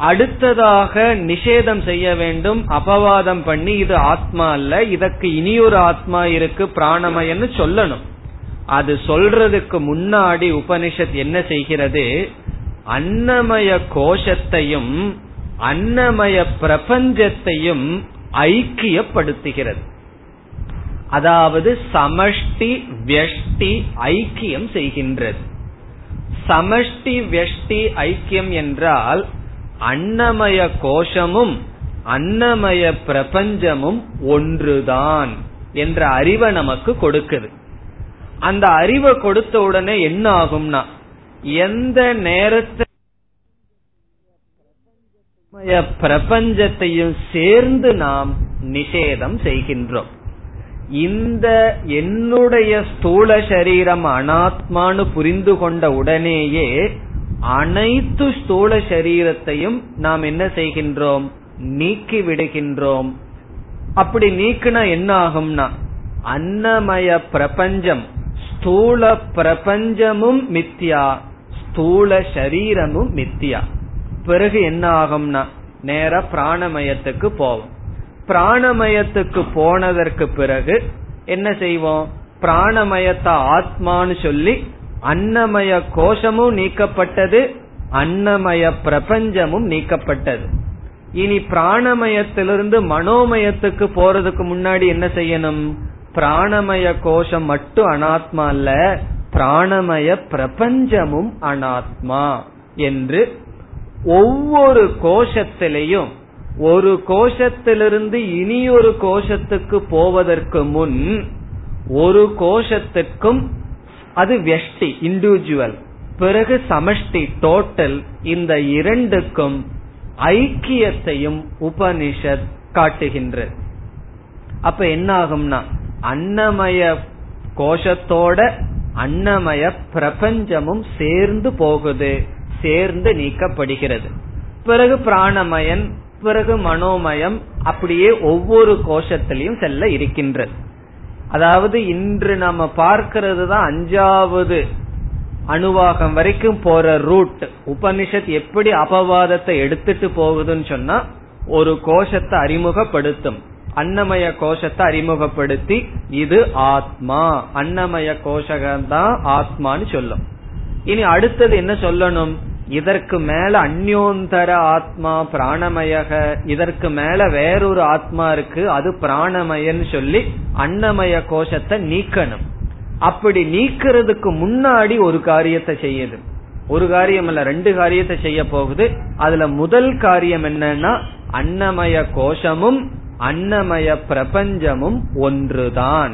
S1: அடுத்ததாக நிஷேதம் செய்ய வேண்டும் அபவாதம் பண்ணி இது ஆத்மா அல்ல இதற்கு இனியொரு ஆத்மா இருக்கு பிராணமயன்னு சொல்லணும். அது சொல்றதுக்கு முன்னாடி உபனிஷத் என்ன செய்கிறது? அன்னமய கோஷத்தையும் அன்னமய பிரபஞ்சத்தையும் ஐக்கியப்படுத்துகிறது. அதாவது சமஷ்டி வெஷ்டி ஐக்கியம் செய்கின்றது. சமஷ்டி வெஷ்டி ஐக்கியம் என்றால் அன்னமய கோஷமும் அன்னமய பிரபஞ்சமும் ஒன்றுதான் என்ற அறிவை நமக்கு கொடுக்குது. அந்த அறிவை கொடுத்த உடனே என்ன ஆகும்னா எந்த நேரத்தில் பிரபஞ்சத்தையும் சேர்ந்து நாம் நிஷேதம் செய்கின்றோம். இந்த என்னுடைய ஸ்தூல சரீரம் அனாத்மானு புரிந்து கொண்ட உடனேயே அனைத்து ஸ்தூல சரீரத்தையும் நாம் என்ன செய்கின்றோம்? நீக்கி விடுகின்றோம். அப்படி நீக்கினா என்ன ஆகும்னா அன்னமய பிரபஞ்சம் ஸ்தூல பிரபஞ்சமும் மித்யா ஸ்தூல சரீரமும் மித்தியா. பிறகு என்ன ஆகும்னா நேர பிராணமயத்துக்கு போவோம். பிராணமயத்துக்கு போனதற்கு பிறகு என்ன செய்வோம்? பிராணமயத்தை ஆத்மான்னு சொல்லி அன்னமய கோஷமும் நீக்கப்பட்டது அன்னமய பிரபஞ்சமும் நீக்கப்பட்டது. இனி பிராணமயத்திலிருந்து மனோமயத்துக்கு போறதுக்கு முன்னாடி என்ன செய்யணும்? பிராணமய கோஷம் மட்டும் அனாத்மா அல்ல பிராணமய பிரபஞ்சமும் அனாத்மா என்று ஒவ்வொரு கோஷத்திலையும் ஒரு கோஷத்திலிருந்து இனி ஒரு கோஷத்துக்கு போவதற்கு முன் ஒரு கோஷத்திற்கும் அது வெஷ்டி இண்டிவிஜுவல் பிறகு சமஷ்டி டோட்டல் இந்த இரண்டுக்கும் ஐக்கியத்தையும் உபனிஷத் காட்டுகின்றது அப்ப என்ன ஆகும்னா அன்னமய கோஷத்தோட அன்னமய பிரபஞ்சமும் சேர்ந்து போகுது சேர்ந்து நீக்கப்படுகிறது. பிறகு பிராணமயன் பிறகு மனோமயம் அப்படியே ஒவ்வொரு கோஷத்திலையும் செல்ல இருக்கின்றது. அதாவது இன்று நம்ம பார்க்கிறது தான் அஞ்சாவது அணுவாகம் வரைக்கும் போற ரூட். உபனிஷத் எப்படி அபவாதத்தை எடுத்துட்டு போகுதுன்னு சொன்னா ஒரு கோஷத்தை அறிமுகப்படுத்தும். அன்னமய கோஷத்தை அறிமுகப்படுத்தி இது ஆத்மா. அன்னமய கோஷகம்தான் ஆத்மான்னு சொல்லும். இனி அடுத்தது என்ன சொல்லணும்? இதற்கு மேல அந்யோந்தர ஆத்மா பிராணமயக. இதற்கு மேல வேறொரு ஆத்மா இருக்கு அது பிராணமயன்னு சொல்லி அன்னமய கோஷத்தை நீக்கணும். அப்படி நீக்கிறதுக்கு முன்னாடி ஒரு காரியத்தை செய்யுது. ஒரு காரியம் இல்ல ரெண்டு காரியத்தை செய்ய போகுது. அதுல முதல் காரியம் என்னன்னா அன்னமய கோஷமும் அன்னமய பிரபஞ்சமும் ஒன்றுதான்.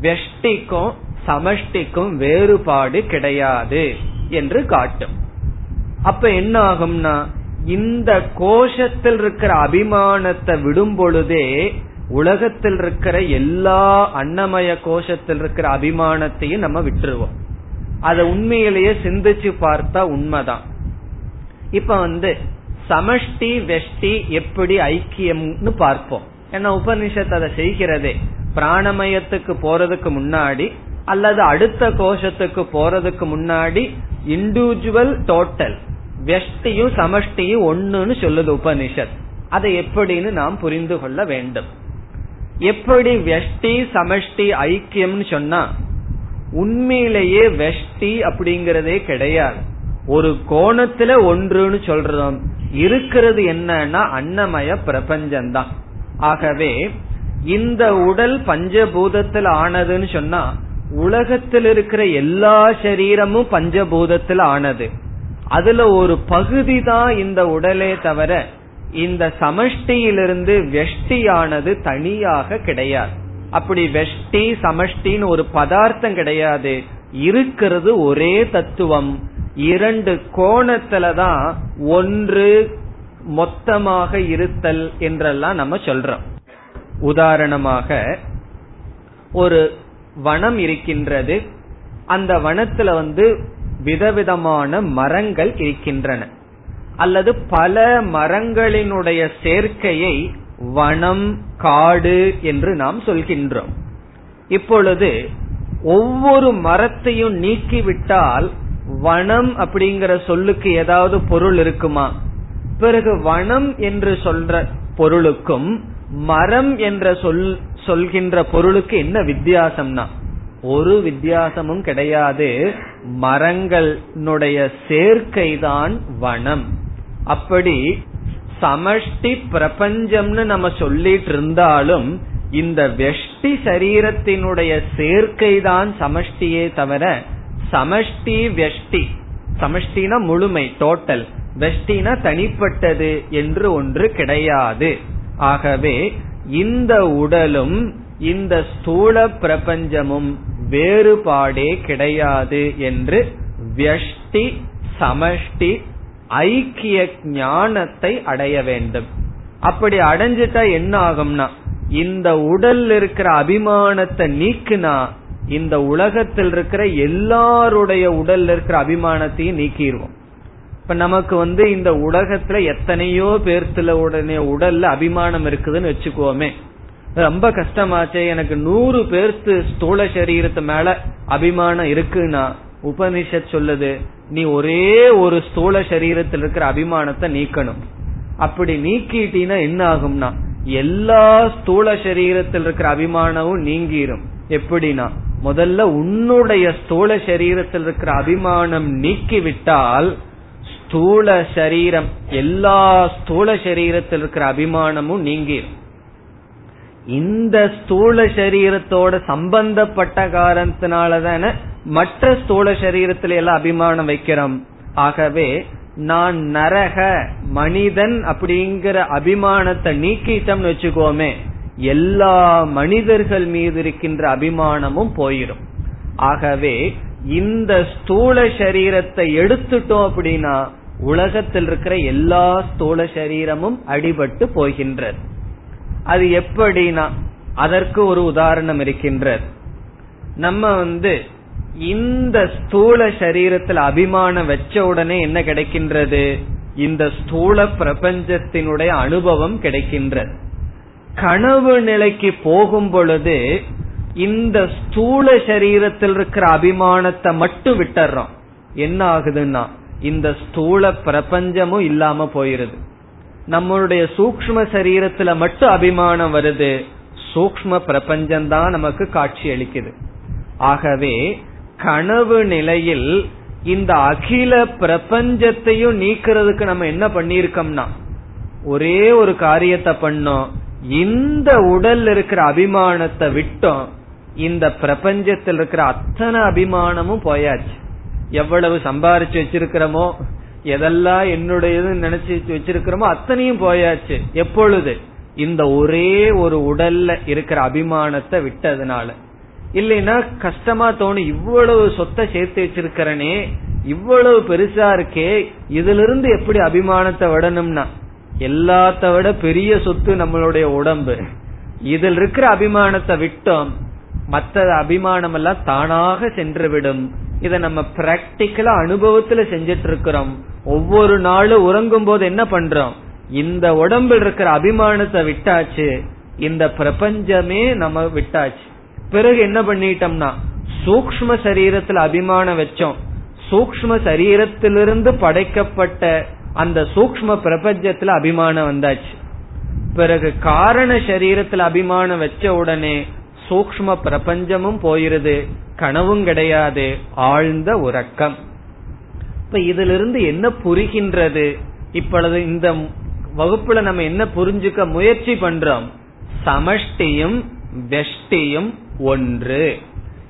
S1: வெஷ்டிக்கும் சமஷ்டிக்கும் வேறுபாடு கிடையாது என்று காட்டும். அப்ப என்ன ஆகும்னா இந்த கோஷத்தில் இருக்கிற அபிமானத்தை விடும் பொழுதே உலகத்தில் இருக்கிற எல்லா அன்னமய கோஷத்தில் இருக்கிற அபிமானத்தையும் நம்ம விட்டுருவோம். அத உண்மையிலேயே சிந்திச்சு பார்த்தா உண்மைதான். இப்ப வந்து சமஷ்டி வெஷ்டி எப்படி ஐக்கியம்னு பார்ப்போம். ஏன்னா உபனிஷத் அதை செய்கிறதே? பிராணமயத்துக்கு போறதுக்கு முன்னாடி அல்லது அடுத்த கோஷத்துக்கு போறதுக்கு முன்னாடி இண்டிவிஜுவல் டோட்டல் வெஷ்டியும் சமஷ்டியும் ஒன்னுன்னு சொல்லுது உபனிஷத். அதை எப்படின்னு நாம் புரிந்து கொள்ள வேண்டும். எப்படி வெஷ்டி சமஷ்டி ஐக்கியம்னு சொன்னா உண்மையிலேயே வெஷ்டி அப்படிங்கறதே கிடையாது. ஒரு கோணத்துல ஒன்றுன்னு சொல்றோம். இருக்கிறது என்னன்னா அன்னமய பிரபஞ்சம்தான். ஆகவே இந்த உடல் பஞ்சபூதத்தில் ஆனதுன்னு சொன்னா உலகத்தில் இருக்கிற எல்லா சரீரமும் பஞ்சபூதத்தில் ஆனது. அதுல ஒரு பகுதி தான் இந்த உடலே தவிர இந்த சமஷ்டியிலிருந்து வெஷ்டியானது தனியாக கிடையாது. அப்படி வெஷ்டி சமஷ்டின்னு ஒரு பதார்த்தம் கிடையாது. இருக்கிறது ஒரே தத்துவம். இரண்டு கோணத்துல தான் ஒன்று மொத்தமாக இருத்தல் என்றெல்லாம் நம்ம சொல்றோம். உதாரணமாக ஒரு வனம் இருக்கின்றது அந்த வனத்துல வந்து விதவிதமான மரங்கள் இருக்கின்றன. அல்லது பல மரங்களினுடைய சேர்க்கையை வனம் காடு என்று நாம் சொல்கின்றோம். இப்பொழுது ஒவ்வொரு மரத்தையும் நீக்கிவிட்டால் வனம் அப்படிங்கிற சொல்லுக்கு ஏதாவது பொருள் இருக்குமா? பிறகு வனம் என்று சொல்ற பொருளுக்கும் மரம் என்ற சொல் சொல்கின்ற பொருளுக்கு என்ன வித்தியாசம்னா ஒரு வித்தியாசமும் கிடையாது. மரங்களுடைய சேர்க்கைதான் வனம். அப்படி சமஷ்டி பிரபஞ்சம்னு நம்ம சொல்லிட்டு இருந்தாலும் இந்த வெஷ்டி சரீரத்தினுடைய சேர்க்கை தான் சமஷ்டியே தவிர சமஷ்டி வெஷ்டி சமஷ்டினா முழுமை டோட்டல் வெஷ்டினா தனிப்பட்டது என்று ஒன்று கிடையாது. ஆகவே இந்த உடலும் இந்த ஸ்தூல பிரபஞ்சமும் வேறுபாடே கிடையாது என்று வியஷ்டி சமஷ்டி ஐக்கிய ஞானத்தை அடைய வேண்டும். அப்படி அடைஞ்சிட்டா என்ன ஆகும்னா இந்த உடல் இருக்கிற அபிமானத்தை நீக்குனா இந்த உலகத்தில் இருக்கிற எல்லாருடைய உடல் இருக்கிற அபிமானத்தையும் நீக்கிடுவோம் இப்ப நமக்கு வந்து இந்த உலகத்துல எத்தனையோ பேர்த்துல உடனே உடல்ல அபிமானம் இருக்குதுன்னு வச்சுக்கோமே. ரொம்ப கஷ்டமாச்சே எனக்கு நூறு பேர்த்து ஸ்தூல சரீரத்து மேல அபிமானம் இருக்குன்னா உபனிஷத் சொல்லுது நீ ஒரே ஒரு ஸ்தூல சரீரத்தில் இருக்கிற அபிமானத்தை நீக்கணும். அப்படி நீக்கிட்டீங்கன்னா என்ன ஆகும்னா எல்லா ஸ்தூல சரீரத்தில் இருக்கிற அபிமானமும் நீங்கிரும். எப்படின்னா முதல்ல உன்னுடைய ஸ்தூல சரீரத்தில் இருக்கிற அபிமானம் நீக்கிவிட்டால் ஸ்தூல சரீரம் எல்லா ஸ்தூல சரீரத்தில் இருக்கிற அபிமானமும் நீங்கிரும். இந்த ஸ்தூல சரீரத்தோட சம்பந்தப்பட்ட காரணத்தினாலதான மற்ற ஸ்தூல சரீரத்தில எல்லாம் அபிமானம் வைக்கிறோம். ஆகவே நான் நரக மனிதன் அப்படிங்கிற அபிமானத்தை நீக்கிட்டோம்னு வச்சுக்கோமே எல்லா மனிதர்கள் மீது இருக்கின்ற அபிமானமும் போயிடும் ஆகவே இந்த ஸ்தூல சரீரத்தை எடுத்துட்டோம் அப்படின்னா உலகத்தில் இருக்கிற எல்லா ஸ்தூல சரீரமும் அடிபட்டு போகின்றது. அது எப்படின்னா அதற்கு ஒரு உதாரணம் இருக்கின்றது. நம்ம வந்து இந்த ஸ்தூல சரீரத்தில் அபிமானம் வச்ச உடனே என்ன கிடைக்கின்றது? இந்த ஸ்தூல பிரபஞ்சத்தினுடைய அனுபவம் கிடைக்கின்றது. கனவு நிலைக்கு போகும் பொழுது இந்த ஸ்தூல சரீரத்தில் இருக்கிற அபிமானத்தை மட்டும் விட்டுறோம். என்ன ஆகுதுன்னா இந்த ஸ்தூல பிரபஞ்சமும் இல்லாம போயிருது. நம்மளுடைய சூக்ம சரீரத்துல மட்டும் அபிமானம் வருது. சூக்ம பிரபஞ்சம்தான் நமக்கு காட்சி அளிக்குது. ஆகவே கனவு நிலையில் இந்த அகில பிரபஞ்சத்தையும் நீக்கிறதுக்கு நம்ம என்ன பண்ணிருக்கோம்னா ஒரே ஒரு காரியத்தை பண்ணோம். இந்த உடல் இருக்கிற அபிமானத்தை விட்டோம். இந்த பிரபஞ்சத்தில் இருக்கிற அத்தனை அபிமானமும் போயாச்சு. எவ்வளவு சம்பாரிச்சு வச்சிருக்கிறோமோ எதெல்லாம் என்னுடையது நினைச்சு வச்சிருக்கிறோமோ அத்தனையும் போயாச்சு. எப்பொழுது? இந்த ஒரே ஒரு உடல்ல இருக்கிற அபிமானத்தை விட்டதுனால. இல்லைன்னா கஷ்டமா தோணும் இவ்வளவு சொத்தை சேர்த்து வச்சிருக்கிறனே இவ்வளவு பெருசா இருக்கே இதுல இருந்து எப்படி அபிமானத்தை விடணும்னா? எல்லாத்த விட பெரிய சொத்து நம்மளுடைய உடம்பு. இதில் இருக்கிற அபிமானத்தை விட்டோம் மற்ற அபிமானம் எல்லாம் தானாக சென்று விடும் நம்ம பிராக்டிக்கலா அனுபவத்துல செஞ்சிட்டு இருக்கிறோம் ஒவ்வொரு நாளும் உறங்கும் போது என்ன பண்றோம்? இந்த உடம்பில் இருக்கிற அபிமானத்தை விட்டாச்சு. இந்த பிரபஞ்சமே நம்ம விட்டாச்சு. பிறகு என்ன பண்ணிட்டோம்னா சூக்ம சரீரத்துல அபிமானம் வச்சோம். சூக்ம சரீரத்திலிருந்து படைக்கப்பட்ட அந்த சூக்ம பிரபஞ்சத்துல அபிமானம் வந்தாச்சு. பிறகு காரண சரீரத்துல அபிமானம் வச்ச உடனே சூக்ம பிரபஞ்சமும் போயிருது கனவும் கிடையாது ஆழ்ந்த உறக்கம். இப்ப இதிலிருந்து என்ன புரிகின்றது? இப்பொழுது இந்த வகுப்புல நம்ம என்ன புரிஞ்சுக்க முயற்சி பண்றோம்? சமஷ்டியும் வெஷ்டியும் ஒன்று.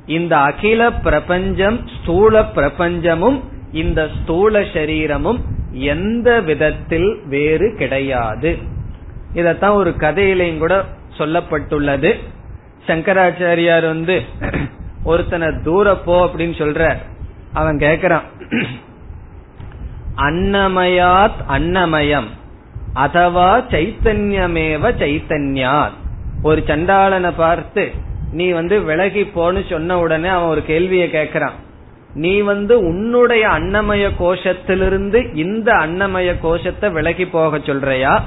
S1: இந்த அகில பிரபஞ்சம் ஸ்தூல பிரபஞ்சமும் இந்த ஸ்தூல சரீரமும் எந்த விதத்தில் வேறு கிடையாது. இதத்தான் ஒரு கதையிலையும் கூட சொல்லப்பட்டுள்ளது. சங்கராச்சாரியார் வந்து ஒருத்தனை தூர போ அப்படின்னு சொல்ற அவன் கேக்குறான். அன்னமயாத் அன்னமயம். அதவா சைத்தன்யமேவ சைத்தன்யாத். ஒரு சண்டாளனை பார்த்து நீ வந்து விலகி போன்னு சொன்ன உடனே அவன் ஒரு கேள்வியை கேக்குறான். நீ வந்து உன்னுடைய அன்னமய கோஷத்திலிருந்து இந்த அன்னமய கோஷத்தை விலகி போக சொல்றியா?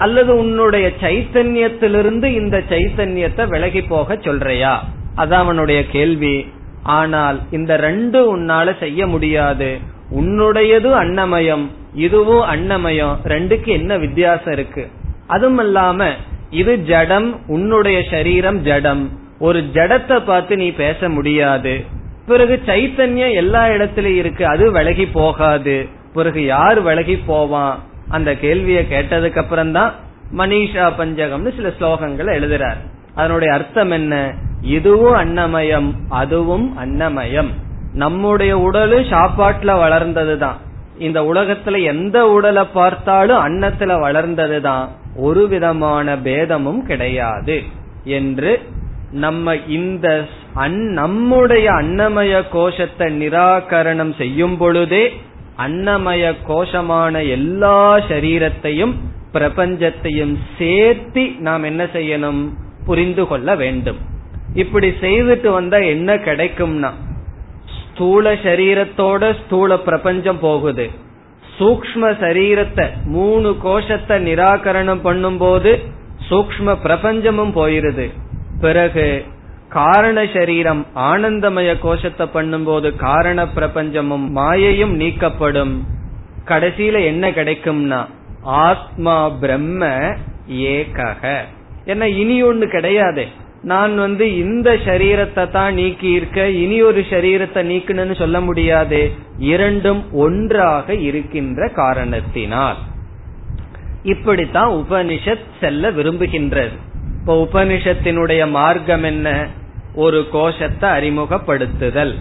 S1: அல்லது உன்னுடைய சைத்தன்யத்திலிருந்து இந்த சைத்தன்யத்தை விலகி போக சொல்றியா? அதான் அவனுடைய கேள்வி. ஆனால் இந்த ரெண்டு உன்னால செய்ய முடியாது. உன்னுடையது அன்னமயம் இதுவும் அன்னமயம் ரெண்டுக்கு என்ன வித்தியாசம் இருக்கு? அதுவும் இல்லாம இது ஜடம் உன்னுடைய சரீரம் ஜடம். ஒரு ஜடத்தை பார்த்து நீ பேச முடியாது. பிறகு சைத்தன்யம் எல்லா இடத்திலயும் இருக்கு அது விலகி போகாது. பிறகு யார் விலகி போவான்? அந்த கேள்வியை கேட்டதுக்கு அப்புறம் தான் மனிஷா பஞ்சகம்னு சில ஸ்லோகங்களை எழுதுறார். அதனுடைய அர்த்தம் என்ன? இதுவும் அன்னமயம் அதுவும் அன்னமயம். நம்முடைய உடலும் சாப்பாட்டுல வளர்ந்ததுதான். இந்த உலகத்துல எந்த உடலை பார்த்தாலும் அன்னத்துல வளர்ந்ததுதான். ஒரு விதமான பேதமும் கிடையாது என்று நம்ம இந்த நம்முடைய அன்னமய கோஷத்தை நிராகரணம் செய்யும் பொழுதே அன்னமய கோஷமான எல்லா சரீரத்தையும் பிரபஞ்சத்தையும் சேர்த்தி நாம் என்ன செய்யணும்? புரிந்து கொள்ள வேண்டும். இப்படி செய்துட்டு வந்தா என்ன கிடைக்கும்னா ஸ்தூல சரீரத்தோட ஸ்தூல பிரபஞ்சம் போகுது. சூக்ம சரீரத்தை மூணு கோஷத்தை நிராகரணம் பண்ணும்போது சூக்ம பிரபஞ்சமும் போயிருது. பிறகு காரண சரீரம் ஆனந்தமய கோஷத்தை பண்ணும்போது காரண பிரபஞ்சமும் மாயையும் நீக்கப்படும். கடைசியில என்ன கிடைக்கும்னா ஆத்மா பிரம்ம ஏகக என்ன இனி ஒண்ணு கிடையாது. நான் வந்து இந்த சரீரத்தை தான் நீக்கி இருக்க இனி ஒரு சரீரத்தை நீக்கணும்னு சொல்ல முடியாது. இரண்டும் ஒன்றாக இருக்கின்ற காரணத்தினால். இப்படித்தான் உபனிஷத் செல்ல விரும்புகின்றது. இப்ப உபனிஷத்தினுடைய மார்க்கம் என்ன? ஒரு கோஷத்தை அறிமுகப்படுத்துதல்.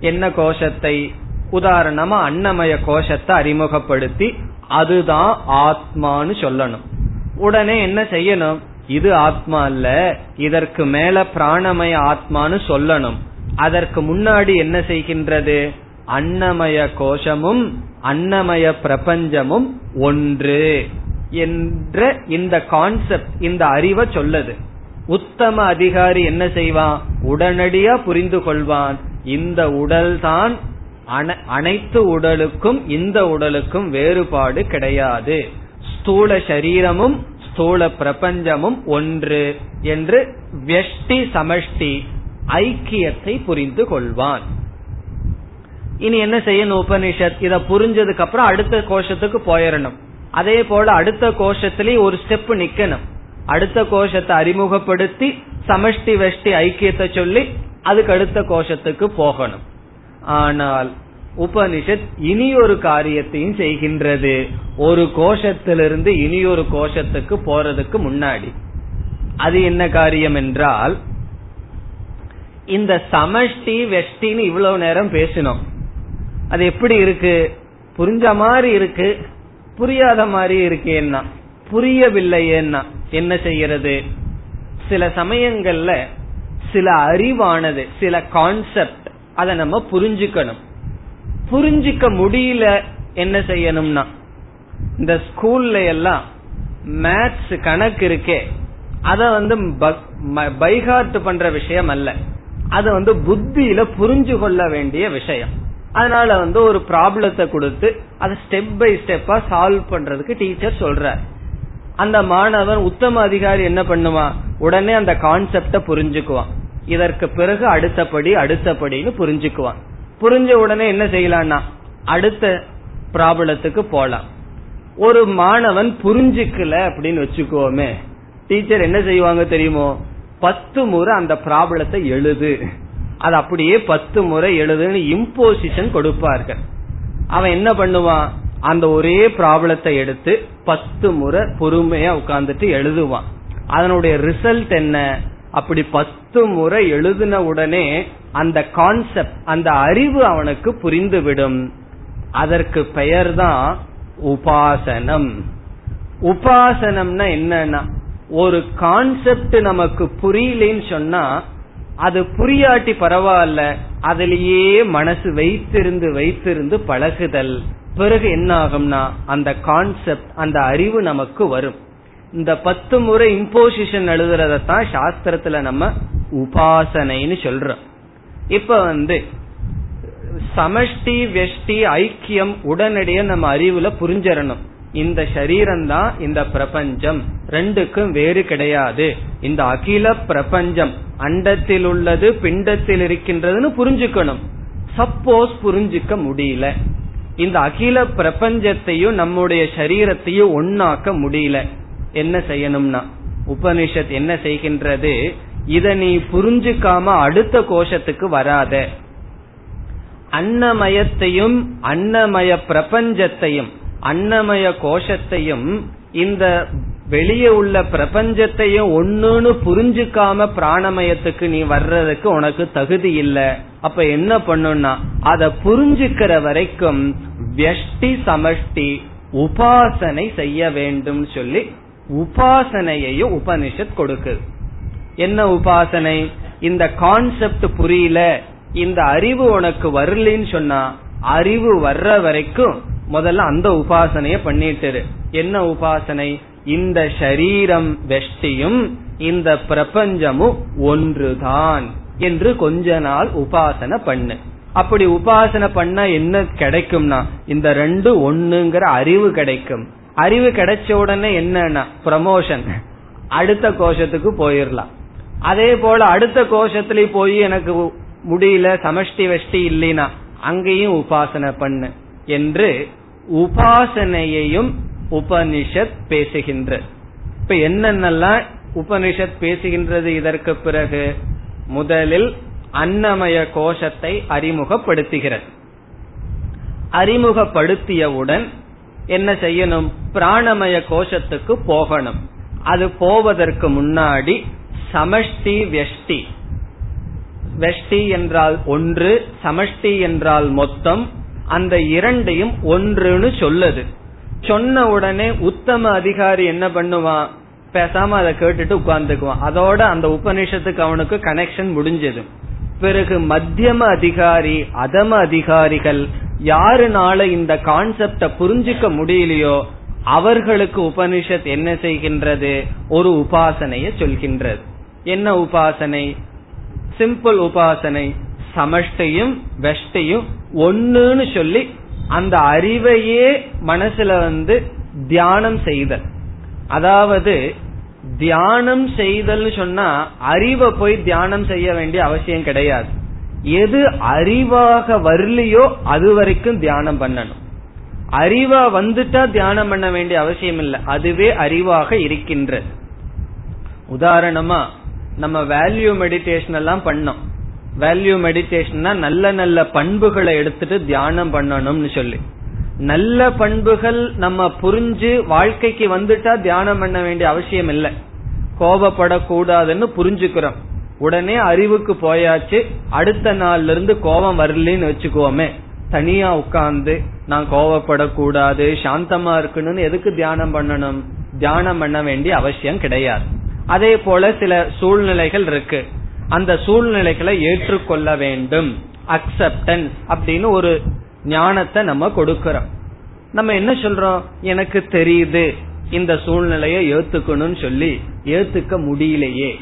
S1: என்ன கோஷத்தை? உதாரணமா அன்னமய கோஷத்தை அறிமுகப்படுத்தி அதுதான் ஆத்மான்னு சொல்லணும். உடனே என்ன செய்யணும்? இது ஆத்மா அல்ல இதற்கு மேல பிராணமய ஆத்மான்னு சொல்லணும். அதற்கு முன்னாடி என்ன செய்கின்றது? அன்னமய கோஷமும் அன்னமய பிரபஞ்சமும் ஒன்று என்ற இந்த கான்செப்ட் இந்த அறிவை சொல்லுது. உத்தம அதிகாரி என்ன செய்வான்? உடனடியா புரிந்து கொள்வான். இந்த உடல் தான் அனைத்து உடலுக்கும் இந்த உடலுக்கும் வேறுபாடு கிடையாது. ஸ்தூல சரீரமும் ஸ்தூல பிரபஞ்சமும் ஒன்று என்று வெஷ்டி சமஷ்டி ஐக்கியத்தை புரிந்து கொள்வான். இனி என்ன செய்யணும் உபனிஷத்? இத புரிஞ்சதுக்கு அப்புறம் அடுத்த கோஷத்துக்கு போயிடணும் அதே போல அடுத்த கோஷத்திலேயே ஒரு ஸ்டெப் நிக்கணும். அடுத்த கோஷத்தை அறிமுகப்படுத்தி சமஷ்டி வெஷ்டி ஐக்கியத்தை சொல்லி அதுக்கு அடுத்த கோஷத்துக்கு போகணும். ஆனால் உபனிஷத் இனி ஒரு காரியத்தையும் செய்கின்றது. ஒரு கோஷத்திலிருந்து இனி ஒரு கோஷத்துக்கு போறதுக்கு முன்னாடி. அது என்ன காரியம் என்றால் இந்த சமஷ்டி வெஷ்டின்னு இவ்வளவு நேரம் பேசினோம். அது எப்படி இருக்கு? புரிஞ்ச மாதிரி இருக்கு. புரியாத மாதிரி இருக்கேன்னா. புரியவில்லையேன்னா என்ன செய்யறது? சில சமயங்கள்ல சில அறிவானது சில கான்செப்ட் அதை நம்ம புரிஞ்சுக்கணும். புரிஞ்சிக்க முடியல என்ன செய்யணும்னா இந்த ஸ்கூல்ல எல்லாம் மேத்ஸ் கணக்கு இருக்கே அத வந்து பைகார்ட் பண்ற விஷயம் அல்ல. அது வந்து புத்தியில புரிஞ்சு கொள்ள வேண்டிய விஷயம். அதனால வந்து ஒரு ப்ராப்ளத்தை கொடுத்து அதை ஸ்டெப் பை ஸ்டெப்பா சால்வ் பண்றதுக்கு டீச்சர் சொல்ற அந்த மாணவன் உத்தம அதிகாரி என்ன பண்ணுவான்? உடனே அந்த கான்செப்ட புரிஞ்சுக்குவான். இதற்கு பிறகு அடுத்தபடி அடுத்தபடின்னு புரிஞ்சுக்குவான். புரிஞ்ச உடனே என்ன செய்யலாம்னா அடுத்த ப்ராப்ளத்துக்கு போலாம். ஒரு மாணவன் புரிஞ்சுக்கல அப்படின்னு வச்சுக்கோமே டீச்சர் என்ன செய்வாங்க தெரியுமோ பத்து முறை அந்த ப்ராப்ளத்தை எழுது. அது அப்படியே பத்து முறை எழுதுன்னு இம்போசிஷன் கொடுப்பார்கள். அவன் என்ன பண்ணுவான்? அந்த ஒரே ப்ராப்ளத்தை எடுத்து பத்து முறை பொறுமையா உட்கார்ந்துட்டு எழுதுவான். அதனுடைய ரிசல்ட் என்ன? அப்படி பத்து முறை எழுதின உடனே அந்த கான்செப்ட் அந்த அறிவு அவனுக்கு புரிந்துவிடும். அதற்கு பெயர் தான் உபாசனம். உபாசனம்னா என்னன்னா ஒரு கான்செப்ட் நமக்கு புரியலன்னு சொன்னா அது புரியாட்டி பரவாயில்ல. அதிலேயே மனசு வைத்திருந்து வைத்திருந்து பழகுதல். பிறகு என்ன ஆகும்னா அந்த கான்செப்ட் அந்த அறிவு நமக்கு வரும். இந்த பத்து முறை இம்போசிஷன் எழுதுறதத்தான் சாஸ்திரத்துல நம்ம உபாசனைன்னு சொல்றோம். இப்ப வந்து சமஷ்டி வெஷ்டி ஐக்கியம் உடனடியே நம்ம அறிவுல புரிஞ்சிடணும். இந்த சரீரம் தான் இந்த பிரபஞ்சம். ரெண்டுக்கும் வேறு கிடையாது. இந்த அகில பிரபஞ்சம் அண்டத்தில் உள்ளது பிண்டத்தில் இருக்கின்றதுன்னு புரிஞ்சுக்கணும். சப்போஸ் புரிஞ்சுக்க முடியல. இந்த அகில பிரபஞ்சத்தையும் நம்முடைய சரீரத்தையும் ஒன்னாக்க முடியல. என்ன செய்யணும்னா உபனிஷத் என்ன செய்கின்றது? இத நீ புரிஞ்சுக்காம அடுத்த கோஷத்துக்கு வராத. அன்னமயத்தையும் அன்னமய பிரபஞ்சத்தையும் அன்னமய கோஷத்தையும் இந்த வெளியே உள்ள பிரபஞ்சத்தையும் ஒன்னுன்னு புரிஞ்சுக்காம பிராணமயத்துக்கு நீ வர்றதுக்கு உனக்கு தகுதி இல்லை. அப்ப என்ன பண்ணும்னா அத புரிஞ்சுக்கிற வரைக்கும் வியஷ்டி சமஷ்டி உபாசனை செய்ய வேண்டும் சொல்லி உபாசனையையும் உபனிஷத் கொடுக்குது என்ன உபாசனை? இந்த கான்செப்ட் புரியல இந்த அறிவு உனக்கு வரலன்னு சொன்னா அறிவு வர்ற வரைக்கும் முதல்ல அந்த உபாசனைய பண்ணிட்டு என்ன உபாசனை? இந்த ஷரீரம் வெஷ்டியும் இந்த பிரபஞ்சமும் ஒன்றுதான். என்று கொஞ்ச நாள் உபாசனை பண்ணு. அப்படி உபாசனை பண்ணா என்ன கிடைக்கும்னா இந்த ரெண்டு ஒண்ணுங்கிற அறிவு கிடைக்கும். அறிவு கிடைச்ச உடனே என்னன்னா ப்ரமோஷன் அடுத்த கோஷத்துக்கு போயிடலாம் அதே போல அடுத்த கோஷத்துல போய் எனக்கு முடியல சமஷ்டி வெஷ்டி இல்லைனா அங்கேயும் உபாசனை பண்ணு என்று உபாசனையையும் உபனிஷத் பேசுகின்ற. இப்ப என்னென்னலாம் உபனிஷத் பேசுகின்றது இதற்கு பிறகு? முதலில் அன்னமய கோஷத்தை அறிமுகப்படுத்துகிறது. அறிமுகப்படுத்தியவுடன் என்ன செய்யணும்? பிராணமய கோஷத்துக்கு போகணும். அது போவதற்கு முன்னாடி சமஷ்டி வெஷ்டி. வெஷ்டி என்றால் ஒன்று சமஷ்டி என்றால் மொத்தம் அந்த இரண்டையும் ஒன்றுன்னு சொல்லுது. சொன்ன உடனே உத்தம அதிகாரி என்ன பண்ணுவான்? பேசாம அதை கேட்டுட்டு உட்கார்ந்துக்குவான். அதோட அந்த உபநிஷத்துக்கு அவனுக்கு கனெக்ஷன் முடிஞ்சது. பிறகு மத்தியம அதிகாரி அதம அதிகாரிகள் யாருனால இந்த கான்செப்ட புரிஞ்சுக்க முடியலையோ அவர்களுக்கு உபனிஷத் என்ன செய்கின்றது? ஒரு உபாசனைய சொல்கின்றது. என்ன உபாசனை? சிம்பிள் உபாசனை. சமஷ்டையும் வெஷ்டையும் ஒன்னுன்னு சொல்லி அந்த அறிவையே மனசுல வந்து தியானம் செய்தல். அதாவது தியானம் செய்தல் சொன்னா அறிவை போய் தியானம் செய்ய வேண்டிய அவசியம் கிடையாது. எது அறிவாக வரலையோ அது வரைக்கும் தியானம் பண்ணணும். அறிவா வந்துட்டா தியானம் பண்ண வேண்டிய அவசியம் இல்லை. அதுவே அறிவாக இருக்கின்றது. உதாரணமா நம்ம வேல்யூ மெடிடேஷன் எல்லாம் பண்ணோம். வேல்யூ மெடிடேஷன்னா நல்ல நல்ல பண்புகளை எடுத்துட்டு தியானம் பண்ணணும்னு சொல்லி. நல்ல பண்புகள் நம்ம புரிஞ்சு வாழ்க்கைக்கு வந்துட்டா தியானம் பண்ண வேண்டிய அவசியம் இல்லை. கோபப்படக்கூடாதுன்னு புரிஞ்சுக்கிறோம். உடனே அறிவுக்கு போயாச்சு. அடுத்த நாள்ல இருந்து கோபம் வரலன்னு வச்சுக்கோமே. தனியா உட்கார்ந்து நான் கோவப்படக்கூடாது சாந்தமா இருக்கணும்னு எதுக்கு தியானம் பண்ணணும்? தியானம் பண்ண வேண்டிய அவசியம் கிடையாது. அதே போல சில சூழ்நிலைகள் இருக்கு. அந்த சூழ்நிலைகளை ஏற்றுக்கொள்ள வேண்டும். அக்செப்டன்ஸ் அப்படின்னு ஒரு ஞானத்தை நம்ம கொடுக்கறோம். நம்ம என்ன சொல்றோம்? எனக்கு தெரியுது. இந்த சூழ்நிலையை ஏத்துக்கணும்னு சொல்லி ஏத்துக்க முடியலையே.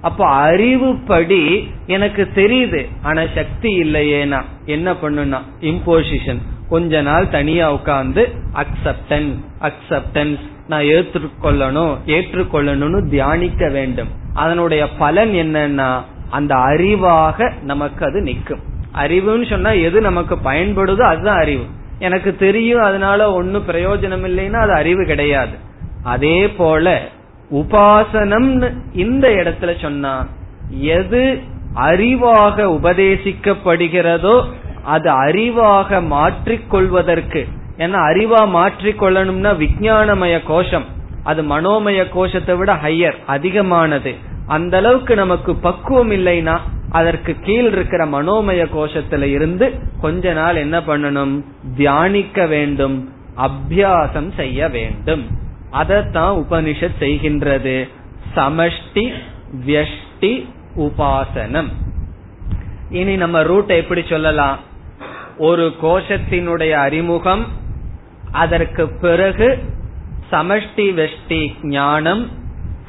S1: அப்ப அறிவுப்படி எனக்கு தெரியுது. ஆனா சக்தி இல்லையேனா? என்ன பண்ணுனா? இம்போசிஷன் கொஞ்ச நாள் தனியா உட்கார்ந்து அக்செப்டன்ஸ் அக்செப்டன்ஸ் நான் ஏற்றுக்கொள்ளணும் ஏற்றுக்கொள்ளணும்னு தியானிக்க வேண்டும். அதனுடைய பலன் என்னன்னா அந்த அறிவாக நமக்கு அது நிற்கும். அறிவுன்னு சொன்னா எது நமக்கு பயன்படுதோ அதுதான் அறிவு. எனக்கு தெரியும் அதனால ஒன்னும் பிரயோஜனம் இல்லைன்னா அது அறிவு கிடையாது. அதே போல உபாசனம் இந்த இடத்துல சொன்னா எது அறிவாக உபதேசிக்கப்படுகிறதோ அது அறிவாக மாற்றிக்கொள்வதற்கு ஏன்னா அறிவா மாற்றிக்கொள்ளணும்னா விஜயானமய கோஷம். அது மனோமய கோஷத்தை விட ஹையர் அதிகமானது. அந்த அளவுக்கு நமக்கு பக்குவம் இல்லைன்னா அதற்கு கீழ் இருக்கிற மனோமய கோஷத்துல இருந்து கொஞ்ச நாள் என்ன பண்ணணும்? தியானிக்க வேண்டும். அபியாசம் செய்ய வேண்டும். அதத்தான் உபனிஷத் செய்கின்றது. சமஷ்டி வியஷ்டி உபாசனம். இனி நம்ம ரூட் எப்படி சொல்லலாம்? ஒரு கோஷத்தினுடைய அறிமுகம் அதற்கு பிறகு சமஷ்டி வெஷ்டி ஞானம்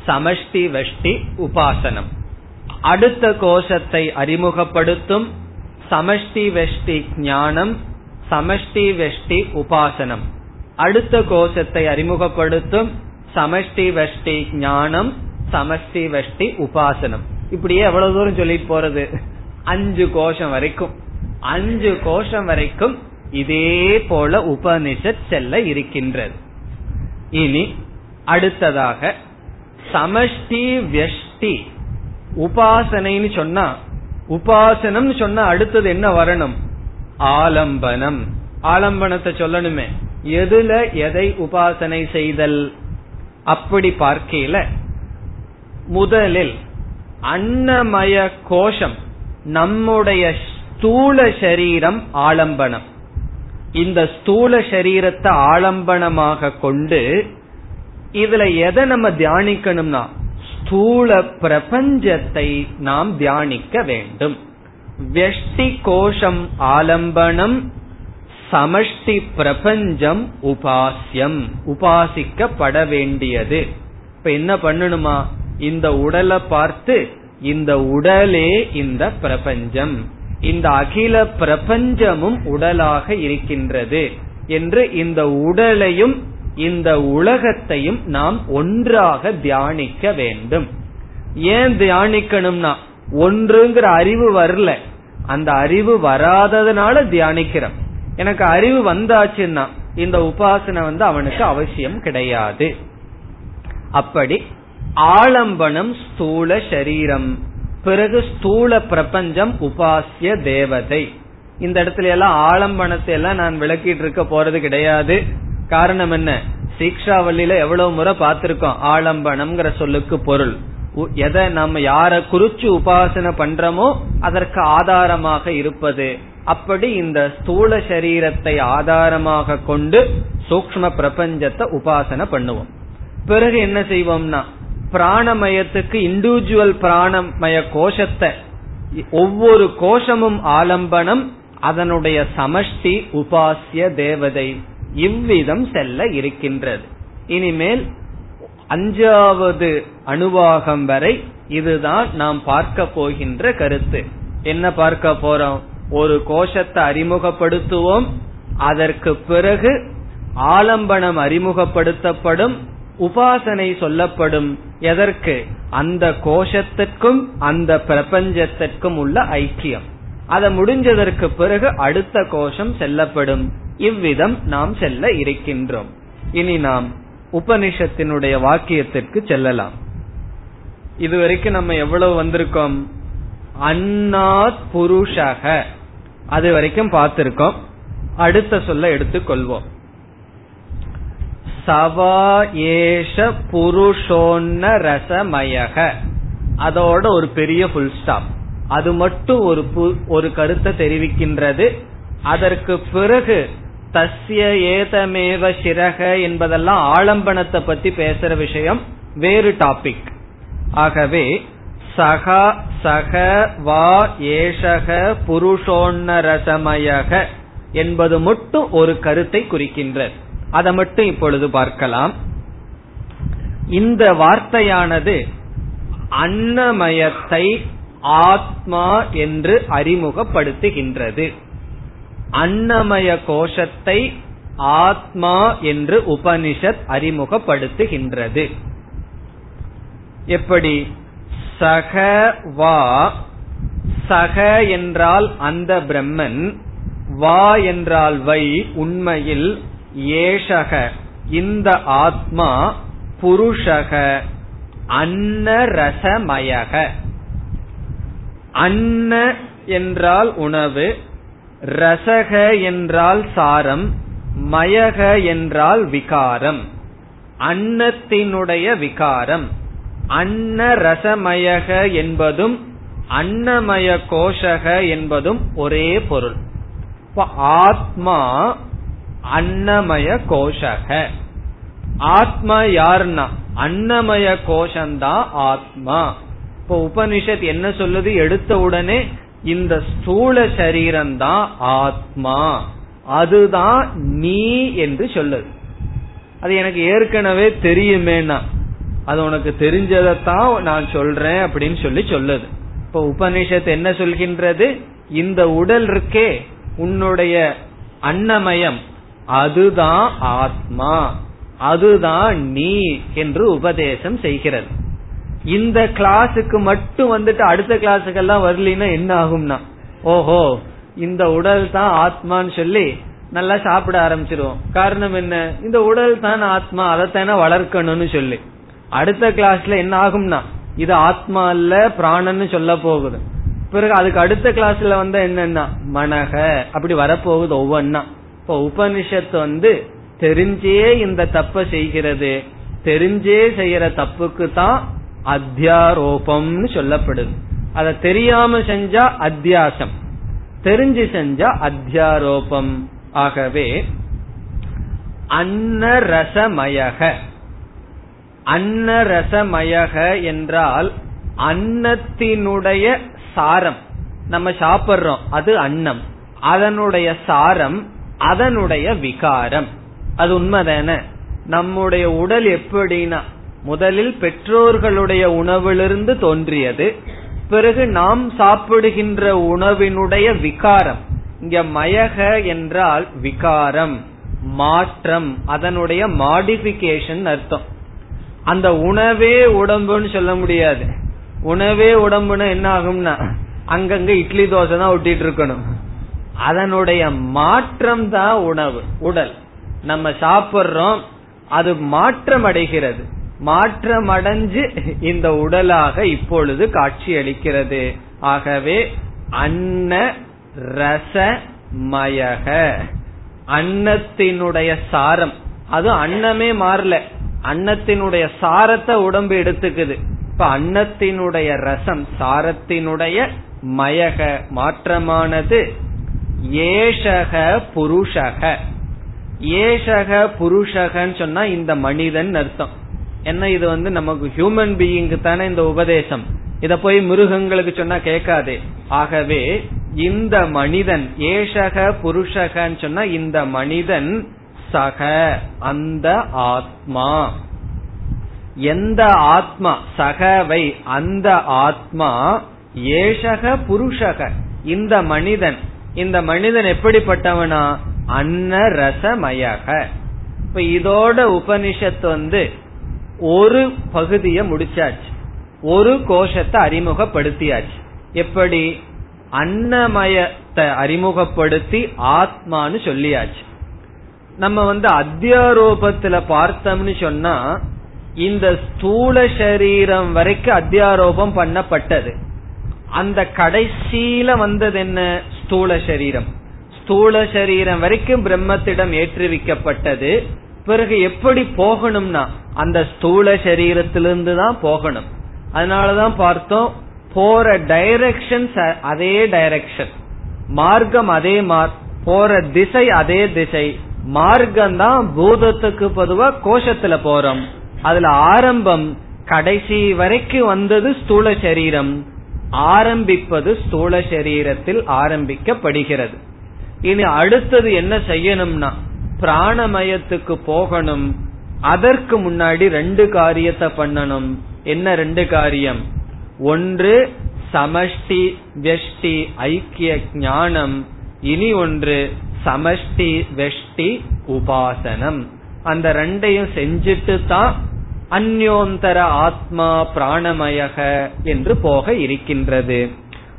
S1: சமஷ்டி வெஷ்டி உபாசனம். அடுத்த கோஷத்தை அறிமுகப்படுத்தும் சமஷ்டி வெஷ்டி ஞானம் சமஷ்டி வெஷ்டி உபாசனம். அடுத்த கோஷத்தை அறிமுகப்படுத்தும் சமஷ்டி வெஷ்டி ஞானம் சமஷ்டி வெஷ்டி உபாசனம். இப்படியே எவ்வளவு தூரம் சொல்லிட்டு போறது? அஞ்சு கோஷம் வரைக்கும். அஞ்சு கோஷம் வரைக்கும் இதே போல உபனிஷத் செல்ல இருக்கின்றது. இனி அடுத்ததாக சமஷ்டி வெஷ்டி உபாசனைன்னு சொன்னா உபாசனம் சொன்னா அடுத்தது என்ன வரணும்? ஆலம்பனம். ஆலம்பனத்தை சொல்லணுமே. எதுல எதை உபாசனை செய்தல்? அப்படி பார்க்கையில முதலில் அன்னமய கோஷம் நம்முடைய ஸ்தூல சரீரம் ஆலம்பனம். இந்த ஸ்தூல சரீரத்தை ஆலம்பனமாக கொண்டு இதுல எதை நம்ம தியானிக்கணும்னா ஸ்தூல பிரபஞ்சத்தை நாம் தியானிக்க வேண்டும். வெஷ்டி கோஷம் ஆலம்பனம் சமஷ்டி பிரபஞ்சம் உபாசியம் உபாசிக்கப்பட வேண்டியது. இப்ப என்ன பண்ணணுமா? இந்த உடலை பார்த்து இந்த உடலே இந்த பிரபஞ்சம். இந்த அகில பிரபஞ்சமும் உடலாக இருக்கின்றது என்று இந்த உடலையும் இந்த உலகத்தையும் நாம் ஒன்றாக தியானிக்க வேண்டும். ஏன் தியானிக்கணும்னா ஒன்றுங்கிற அறிவு வரல. அந்த அறிவு வராததுனால தியானிக்கிறோம். எனக்கு அறிவு வந்தாச்சுன்னா இந்த உபாசனை வந்து அவனுக்கு அவசியம் கிடையாது. அப்படி ஆலம்பனம் ஸ்தூல சரீரம். பிறகு ஸ்தூல பிரபஞ்சம் உபாசிய தேவதை. இந்த இடத்துல எல்லாம் ஆலம்பனத்தை எல்லாம் நான் விளக்கிட்டு இருக்க போறது கிடையாது. காரணம் என்ன? சீக்ஷாவல்லியில எவ்வளவு முறை பார்த்திருக்கோம். ஆலம்பனம்ங்கிற சொல்லுக்கு பொருள். எதை நம்ம யார குறிச்சு உபாசனை பண்றோமோ அதற்கு ஆதாரமாக இருப்பது. அப்படி இந்த ஸ்தூல சரீரத்தை ஆதாரமாக கொண்டு சூக்ம பிரபஞ்சத்தை உபாசனை பண்ணுவோம். பிறகு என்ன செய்வோம்னா பிராணமயத்துக்கு இண்டிவிஜுவல் பிராணமய கோஷத்தை ஒவ்வொரு கோஷமும் ஆலம்பனம் அதனுடைய சமஷ்டி உபாசிய தேவதை. இவ்விதம் செல்ல இருக்கின்றது. இனிமேல் அஞ்சாவது அணுவாகம் வரை இதுதான் நாம் பார்க்க போகின்ற கருத்து. என்ன பார்க்க போறோம்? ஒரு கோஷத்தை அறிமுகப்படுத்துவோம் அதற்கு பிறகு ஆலம்பனம் அறிமுகப்படுத்தப்படும் உபாசனை சொல்லப்படும். எதற்கு? அந்த கோஷத்திற்கும் அந்த பிரபஞ்சத்திற்கும் உள்ள ஐக்கியம். அதை முடிஞ்சதற்கு பிறகு அடுத்த கோஷம் செல்லப்படும். இவ்விதம் நாம் செல்ல இருக்கின்றோம். இனி நாம் உபனிஷத்தினுடைய வாக்கியத்திற்கு செல்லலாம். இதுவரைக்கும் நம்ம எவ்வளவு வந்திருக்கோம்? அன்னாத் புருஷக. அது வரைக்கும் பார்த்திருக்கோம். அடுத்த சொல்ல எடுத்துக்கொள்வோம். சவா ஏஷ புருஷோன்ன ரசமயக. அதோட ஒரு பெரிய புல் ஸ்டாப் அது மட்டும் ஒரு ஒரு கருத்தை தெரிவிக்கின்றது. அதற்கு பிறகு தஸ்ய ஏதமேவ சிரக என்பதெல்லாம் ஆலம்பனத்தை பத்தி பேசுற விஷயம் வேறு டாபிக் ஆகவே சக சக வா ஏஷக புருஷோன்ன ரசமயக என்பது மட்டும் ஒரு கருத்தை குறிக்கின்றது. அதை மட்டும் இப்பொழுது பார்க்கலாம். இந்த வார்த்தையானது அன்னமயத்தை ஆத்மா என்று அறிமுகப்படுத்துகின்றது. அன்னமய கோஷத்தை ஆத்மா என்று உபனிஷத் அறிமுகப்படுத்துகின்றது. எப்படி? சக வா சக என்றால் அந்த பிரம்மன் வா என்றால் வை உண்மையில் ஏஷக இந்த ஆத்மா புருஷக அன்னரசமயக. அன்ன என்றால் உணவு ரசக என்றால் சாரம் மயக என்றால் விகாரம். அன்னத்தினுடைய விகாரம். அன்ன ரசமயக என்பதும் அன்னமய கோஷக என்பதும் ஒரே பொருள். ஆத்மா அன்னமய கோஷக. ஆத்மா யார்னா அன்னமய கோஷந்தா ஆத்மா. இப்போ உபனிஷத் என்ன சொல்லுது? எடுத்த உடனே இந்த ஸ்தூல சரீரம் தான் ஆத்மா. அதுதான் நீ என்று சொல்லுது அது எனக்கு ஏற்கனவே தெரியுமேனா அது உனக்கு தெரிஞ்சதைத்தான் நான் சொல்றேன் அப்படின்னு சொல்லி சொல்லுது. இப்ப உபனிஷத் என்ன சொல்கின்றது? இந்த உடல் இருக்கே உன்னுடைய அன்னமயம். அதுதான் ஆத்மா. அதுதான் நீ என்று உபதேசம் செய்கிறது. இந்த கிளாஸுக்கு மட்டும் வந்துட்டு அடுத்த கிளாஸுக்கெல்லாம் வரலின்னா என்ன ஆகும்னா ஓஹோ இந்த உடல் தான் ஆத்மான்னு சொல்லி நல்லா சாப்பிட ஆரம்பிச்சிருவோம். காரணம் என்ன? இந்த உடல் தான் ஆத்மா அதைத்தானே வளர்க்கணும்னு சொல்லி. அடுத்த கிளாஸ்ல என்ன ஆகும்னா இது ஆத்மா இல்ல பிராணன்னு சொல்ல போகுது. பிறகு அதுக்கு அடுத்த கிளாஸ்ல வந்து என்னன்னா மனக அப்படி வரப்போகுது ஒவ்வொன்னா. இப்போ உபனிஷத்து வந்து தெரிஞ்சே இந்த தப்ப செய்கிறது தெரிஞ்சே செய்யற தப்புக்கு தான் அத்தியாரோபம்னு சொல்லப்படுது. அதை தெரியாம செஞ்சா அத்தியாசம். தெரிஞ்சு செஞ்சா அத்தியாரோபம். ஆகவே அன்னரசமயக. அன்னரசமயக என்றால் அன்னத்தினுடைய சாரம். நம்ம சாப்பிடுறோம் அது அன்னம். அதனுடைய சாரம் அதனுடைய விகாரம். அது உண்மைதான? நம்முடைய உடல் எப்படின்னா முதலில் பெற்றோர்களுடைய உணவிலிருந்து தோன்றியது. பிறகு நாம் சாப்பிடுகின்ற உணவினுடைய விகாரம். இங்க மயக என்றால் விகாரம் மாற்றம் அதனுடைய மாடிபிகேஷன் அர்த்தம். அந்த உணவே உடம்புன்னு சொல்ல முடியாது. உணவே உடம்புன்னு என்ன ஆகும்னா அங்கங்க இட்லி தோசை தான் ஒட்டிட்டு இருக்கணும். அதனுடைய மாற்றம் தான் உணவு உடல். நம்ம சாப்பிடுறோம் அது மாற்றம் அடைகிறது. மாற்றமடைஞ்சு இந்த உடலாக இப்பொழுது காட்சி அளிக்கிறது ஆகவே அன்ன ரசமயக. அன்னத்தினுடைய சாரம். அது அன்னமே மாறல. அன்னத்தினுடைய சாரத்தை உடம்பு எடுத்துக்குது. இப்ப அன்னத்தினுடைய ரசம் சாரத்தினுடைய மயக. மாற்றமானது ஏஷக புருஷக. ஏஷக புருஷகன்னு சொன்னா இந்த மனிதன் அர்த்தம். என்ன இது வந்து நமக்கு ஹியூமன் பீயிங்க்கு தானே இந்த உபதேசம்? இத போய் மிருகங்களுக்கு சொன்னா கேட்காதே. ஆகவே இந்த மனிதன் ஏஷக புருஷகன்னு சொன்னா இந்த மனிதன் சக அந்த ஆத்மா. எந்த ஆத்மா சகவை அந்த ஆத்மா ஏஷக புருஷக இந்த மனிதன். இந்த மனிதன் எப்படிப்பட்டவனா? அன்ன ரசமயக இப்ப இதோட உபனிஷத்து வந்து ஒரு பகுதியை முடிச்சாச்சு. ஒரு கோஷத்தை அறிமுகப்படுத்தியாச்சு. எப்படி? அன்னமயத்தை அறிமுகப்படுத்தி ஆத்மான்னு சொல்லியாச்சு. நம்ம வந்து அத்தியாரோபத்துல பார்த்தோம்னு சொன்னா இந்த ஸ்தூல சரீரம் வரைக்கும் அத்தியாரோபம் பண்ணப்பட்டது. அந்த கடைசியில வந்தது என்ன? ஸ்தூல சரீரம். ஸ்தூல சரீரம் வரைக்கும் பிரம்மத்திடம் ஏற்றுவிக்கப்பட்டது. பிறகு எப்படி போகணும்னா அந்த ஸ்தூல சரீரத்திலிருந்து தான் போகணும். அதனாலதான் பார்த்தோம் போற டைரக்ஷன் அதே டைரக்ஷன் மார்க்கம் அதே மார் போற திசை அதே திசை. மார்க்கம் தான் பூதத்துக்கு பொதுவா கோஷத்துல போறோம். அதுல ஆரம்பம் கடைசி வரைக்கும் வந்தது ஸ்தூல சரீரம். ஆரம்பிப்பது ஸ்தூல சரீரத்தில் ஆரம்பிக்கப்படுகிறது. இனி அடுத்தது என்ன செய்யணும்னா பிராணமயத்துக்கு போகணும். அதற்கு முன்னாடி ரெண்டு காரியத்தை பண்ணணும். என்ன ரெண்டு காரியம்? ஒன்று சமஷ்டி வெஷ்டி ஐக்கிய ஞானம். இனி ஒன்று சமஷ்டி வெஷ்டி உபாசனம். அந்த ரெண்டையும் செஞ்சுட்டு தான் அந்யோந்தர ஆத்மா பிராணமயக என்று போக இருக்கின்றது.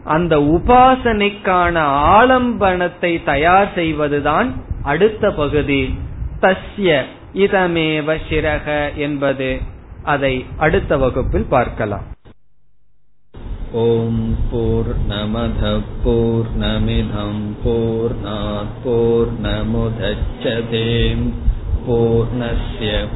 S1: அந்த உபாசனைக்கான ஆலம்பனத்தை தயார் செய்வதுதான் அடுத்த பகுதி. தஸ்ய இதமேவ சிரக என்பது. அதை அடுத்த வகுப்பில் பார்க்கலாம்.
S2: ஓம் போர் நமத போர் நமிதம் போர் போர் நமுதச்சதேம் பூர்ணய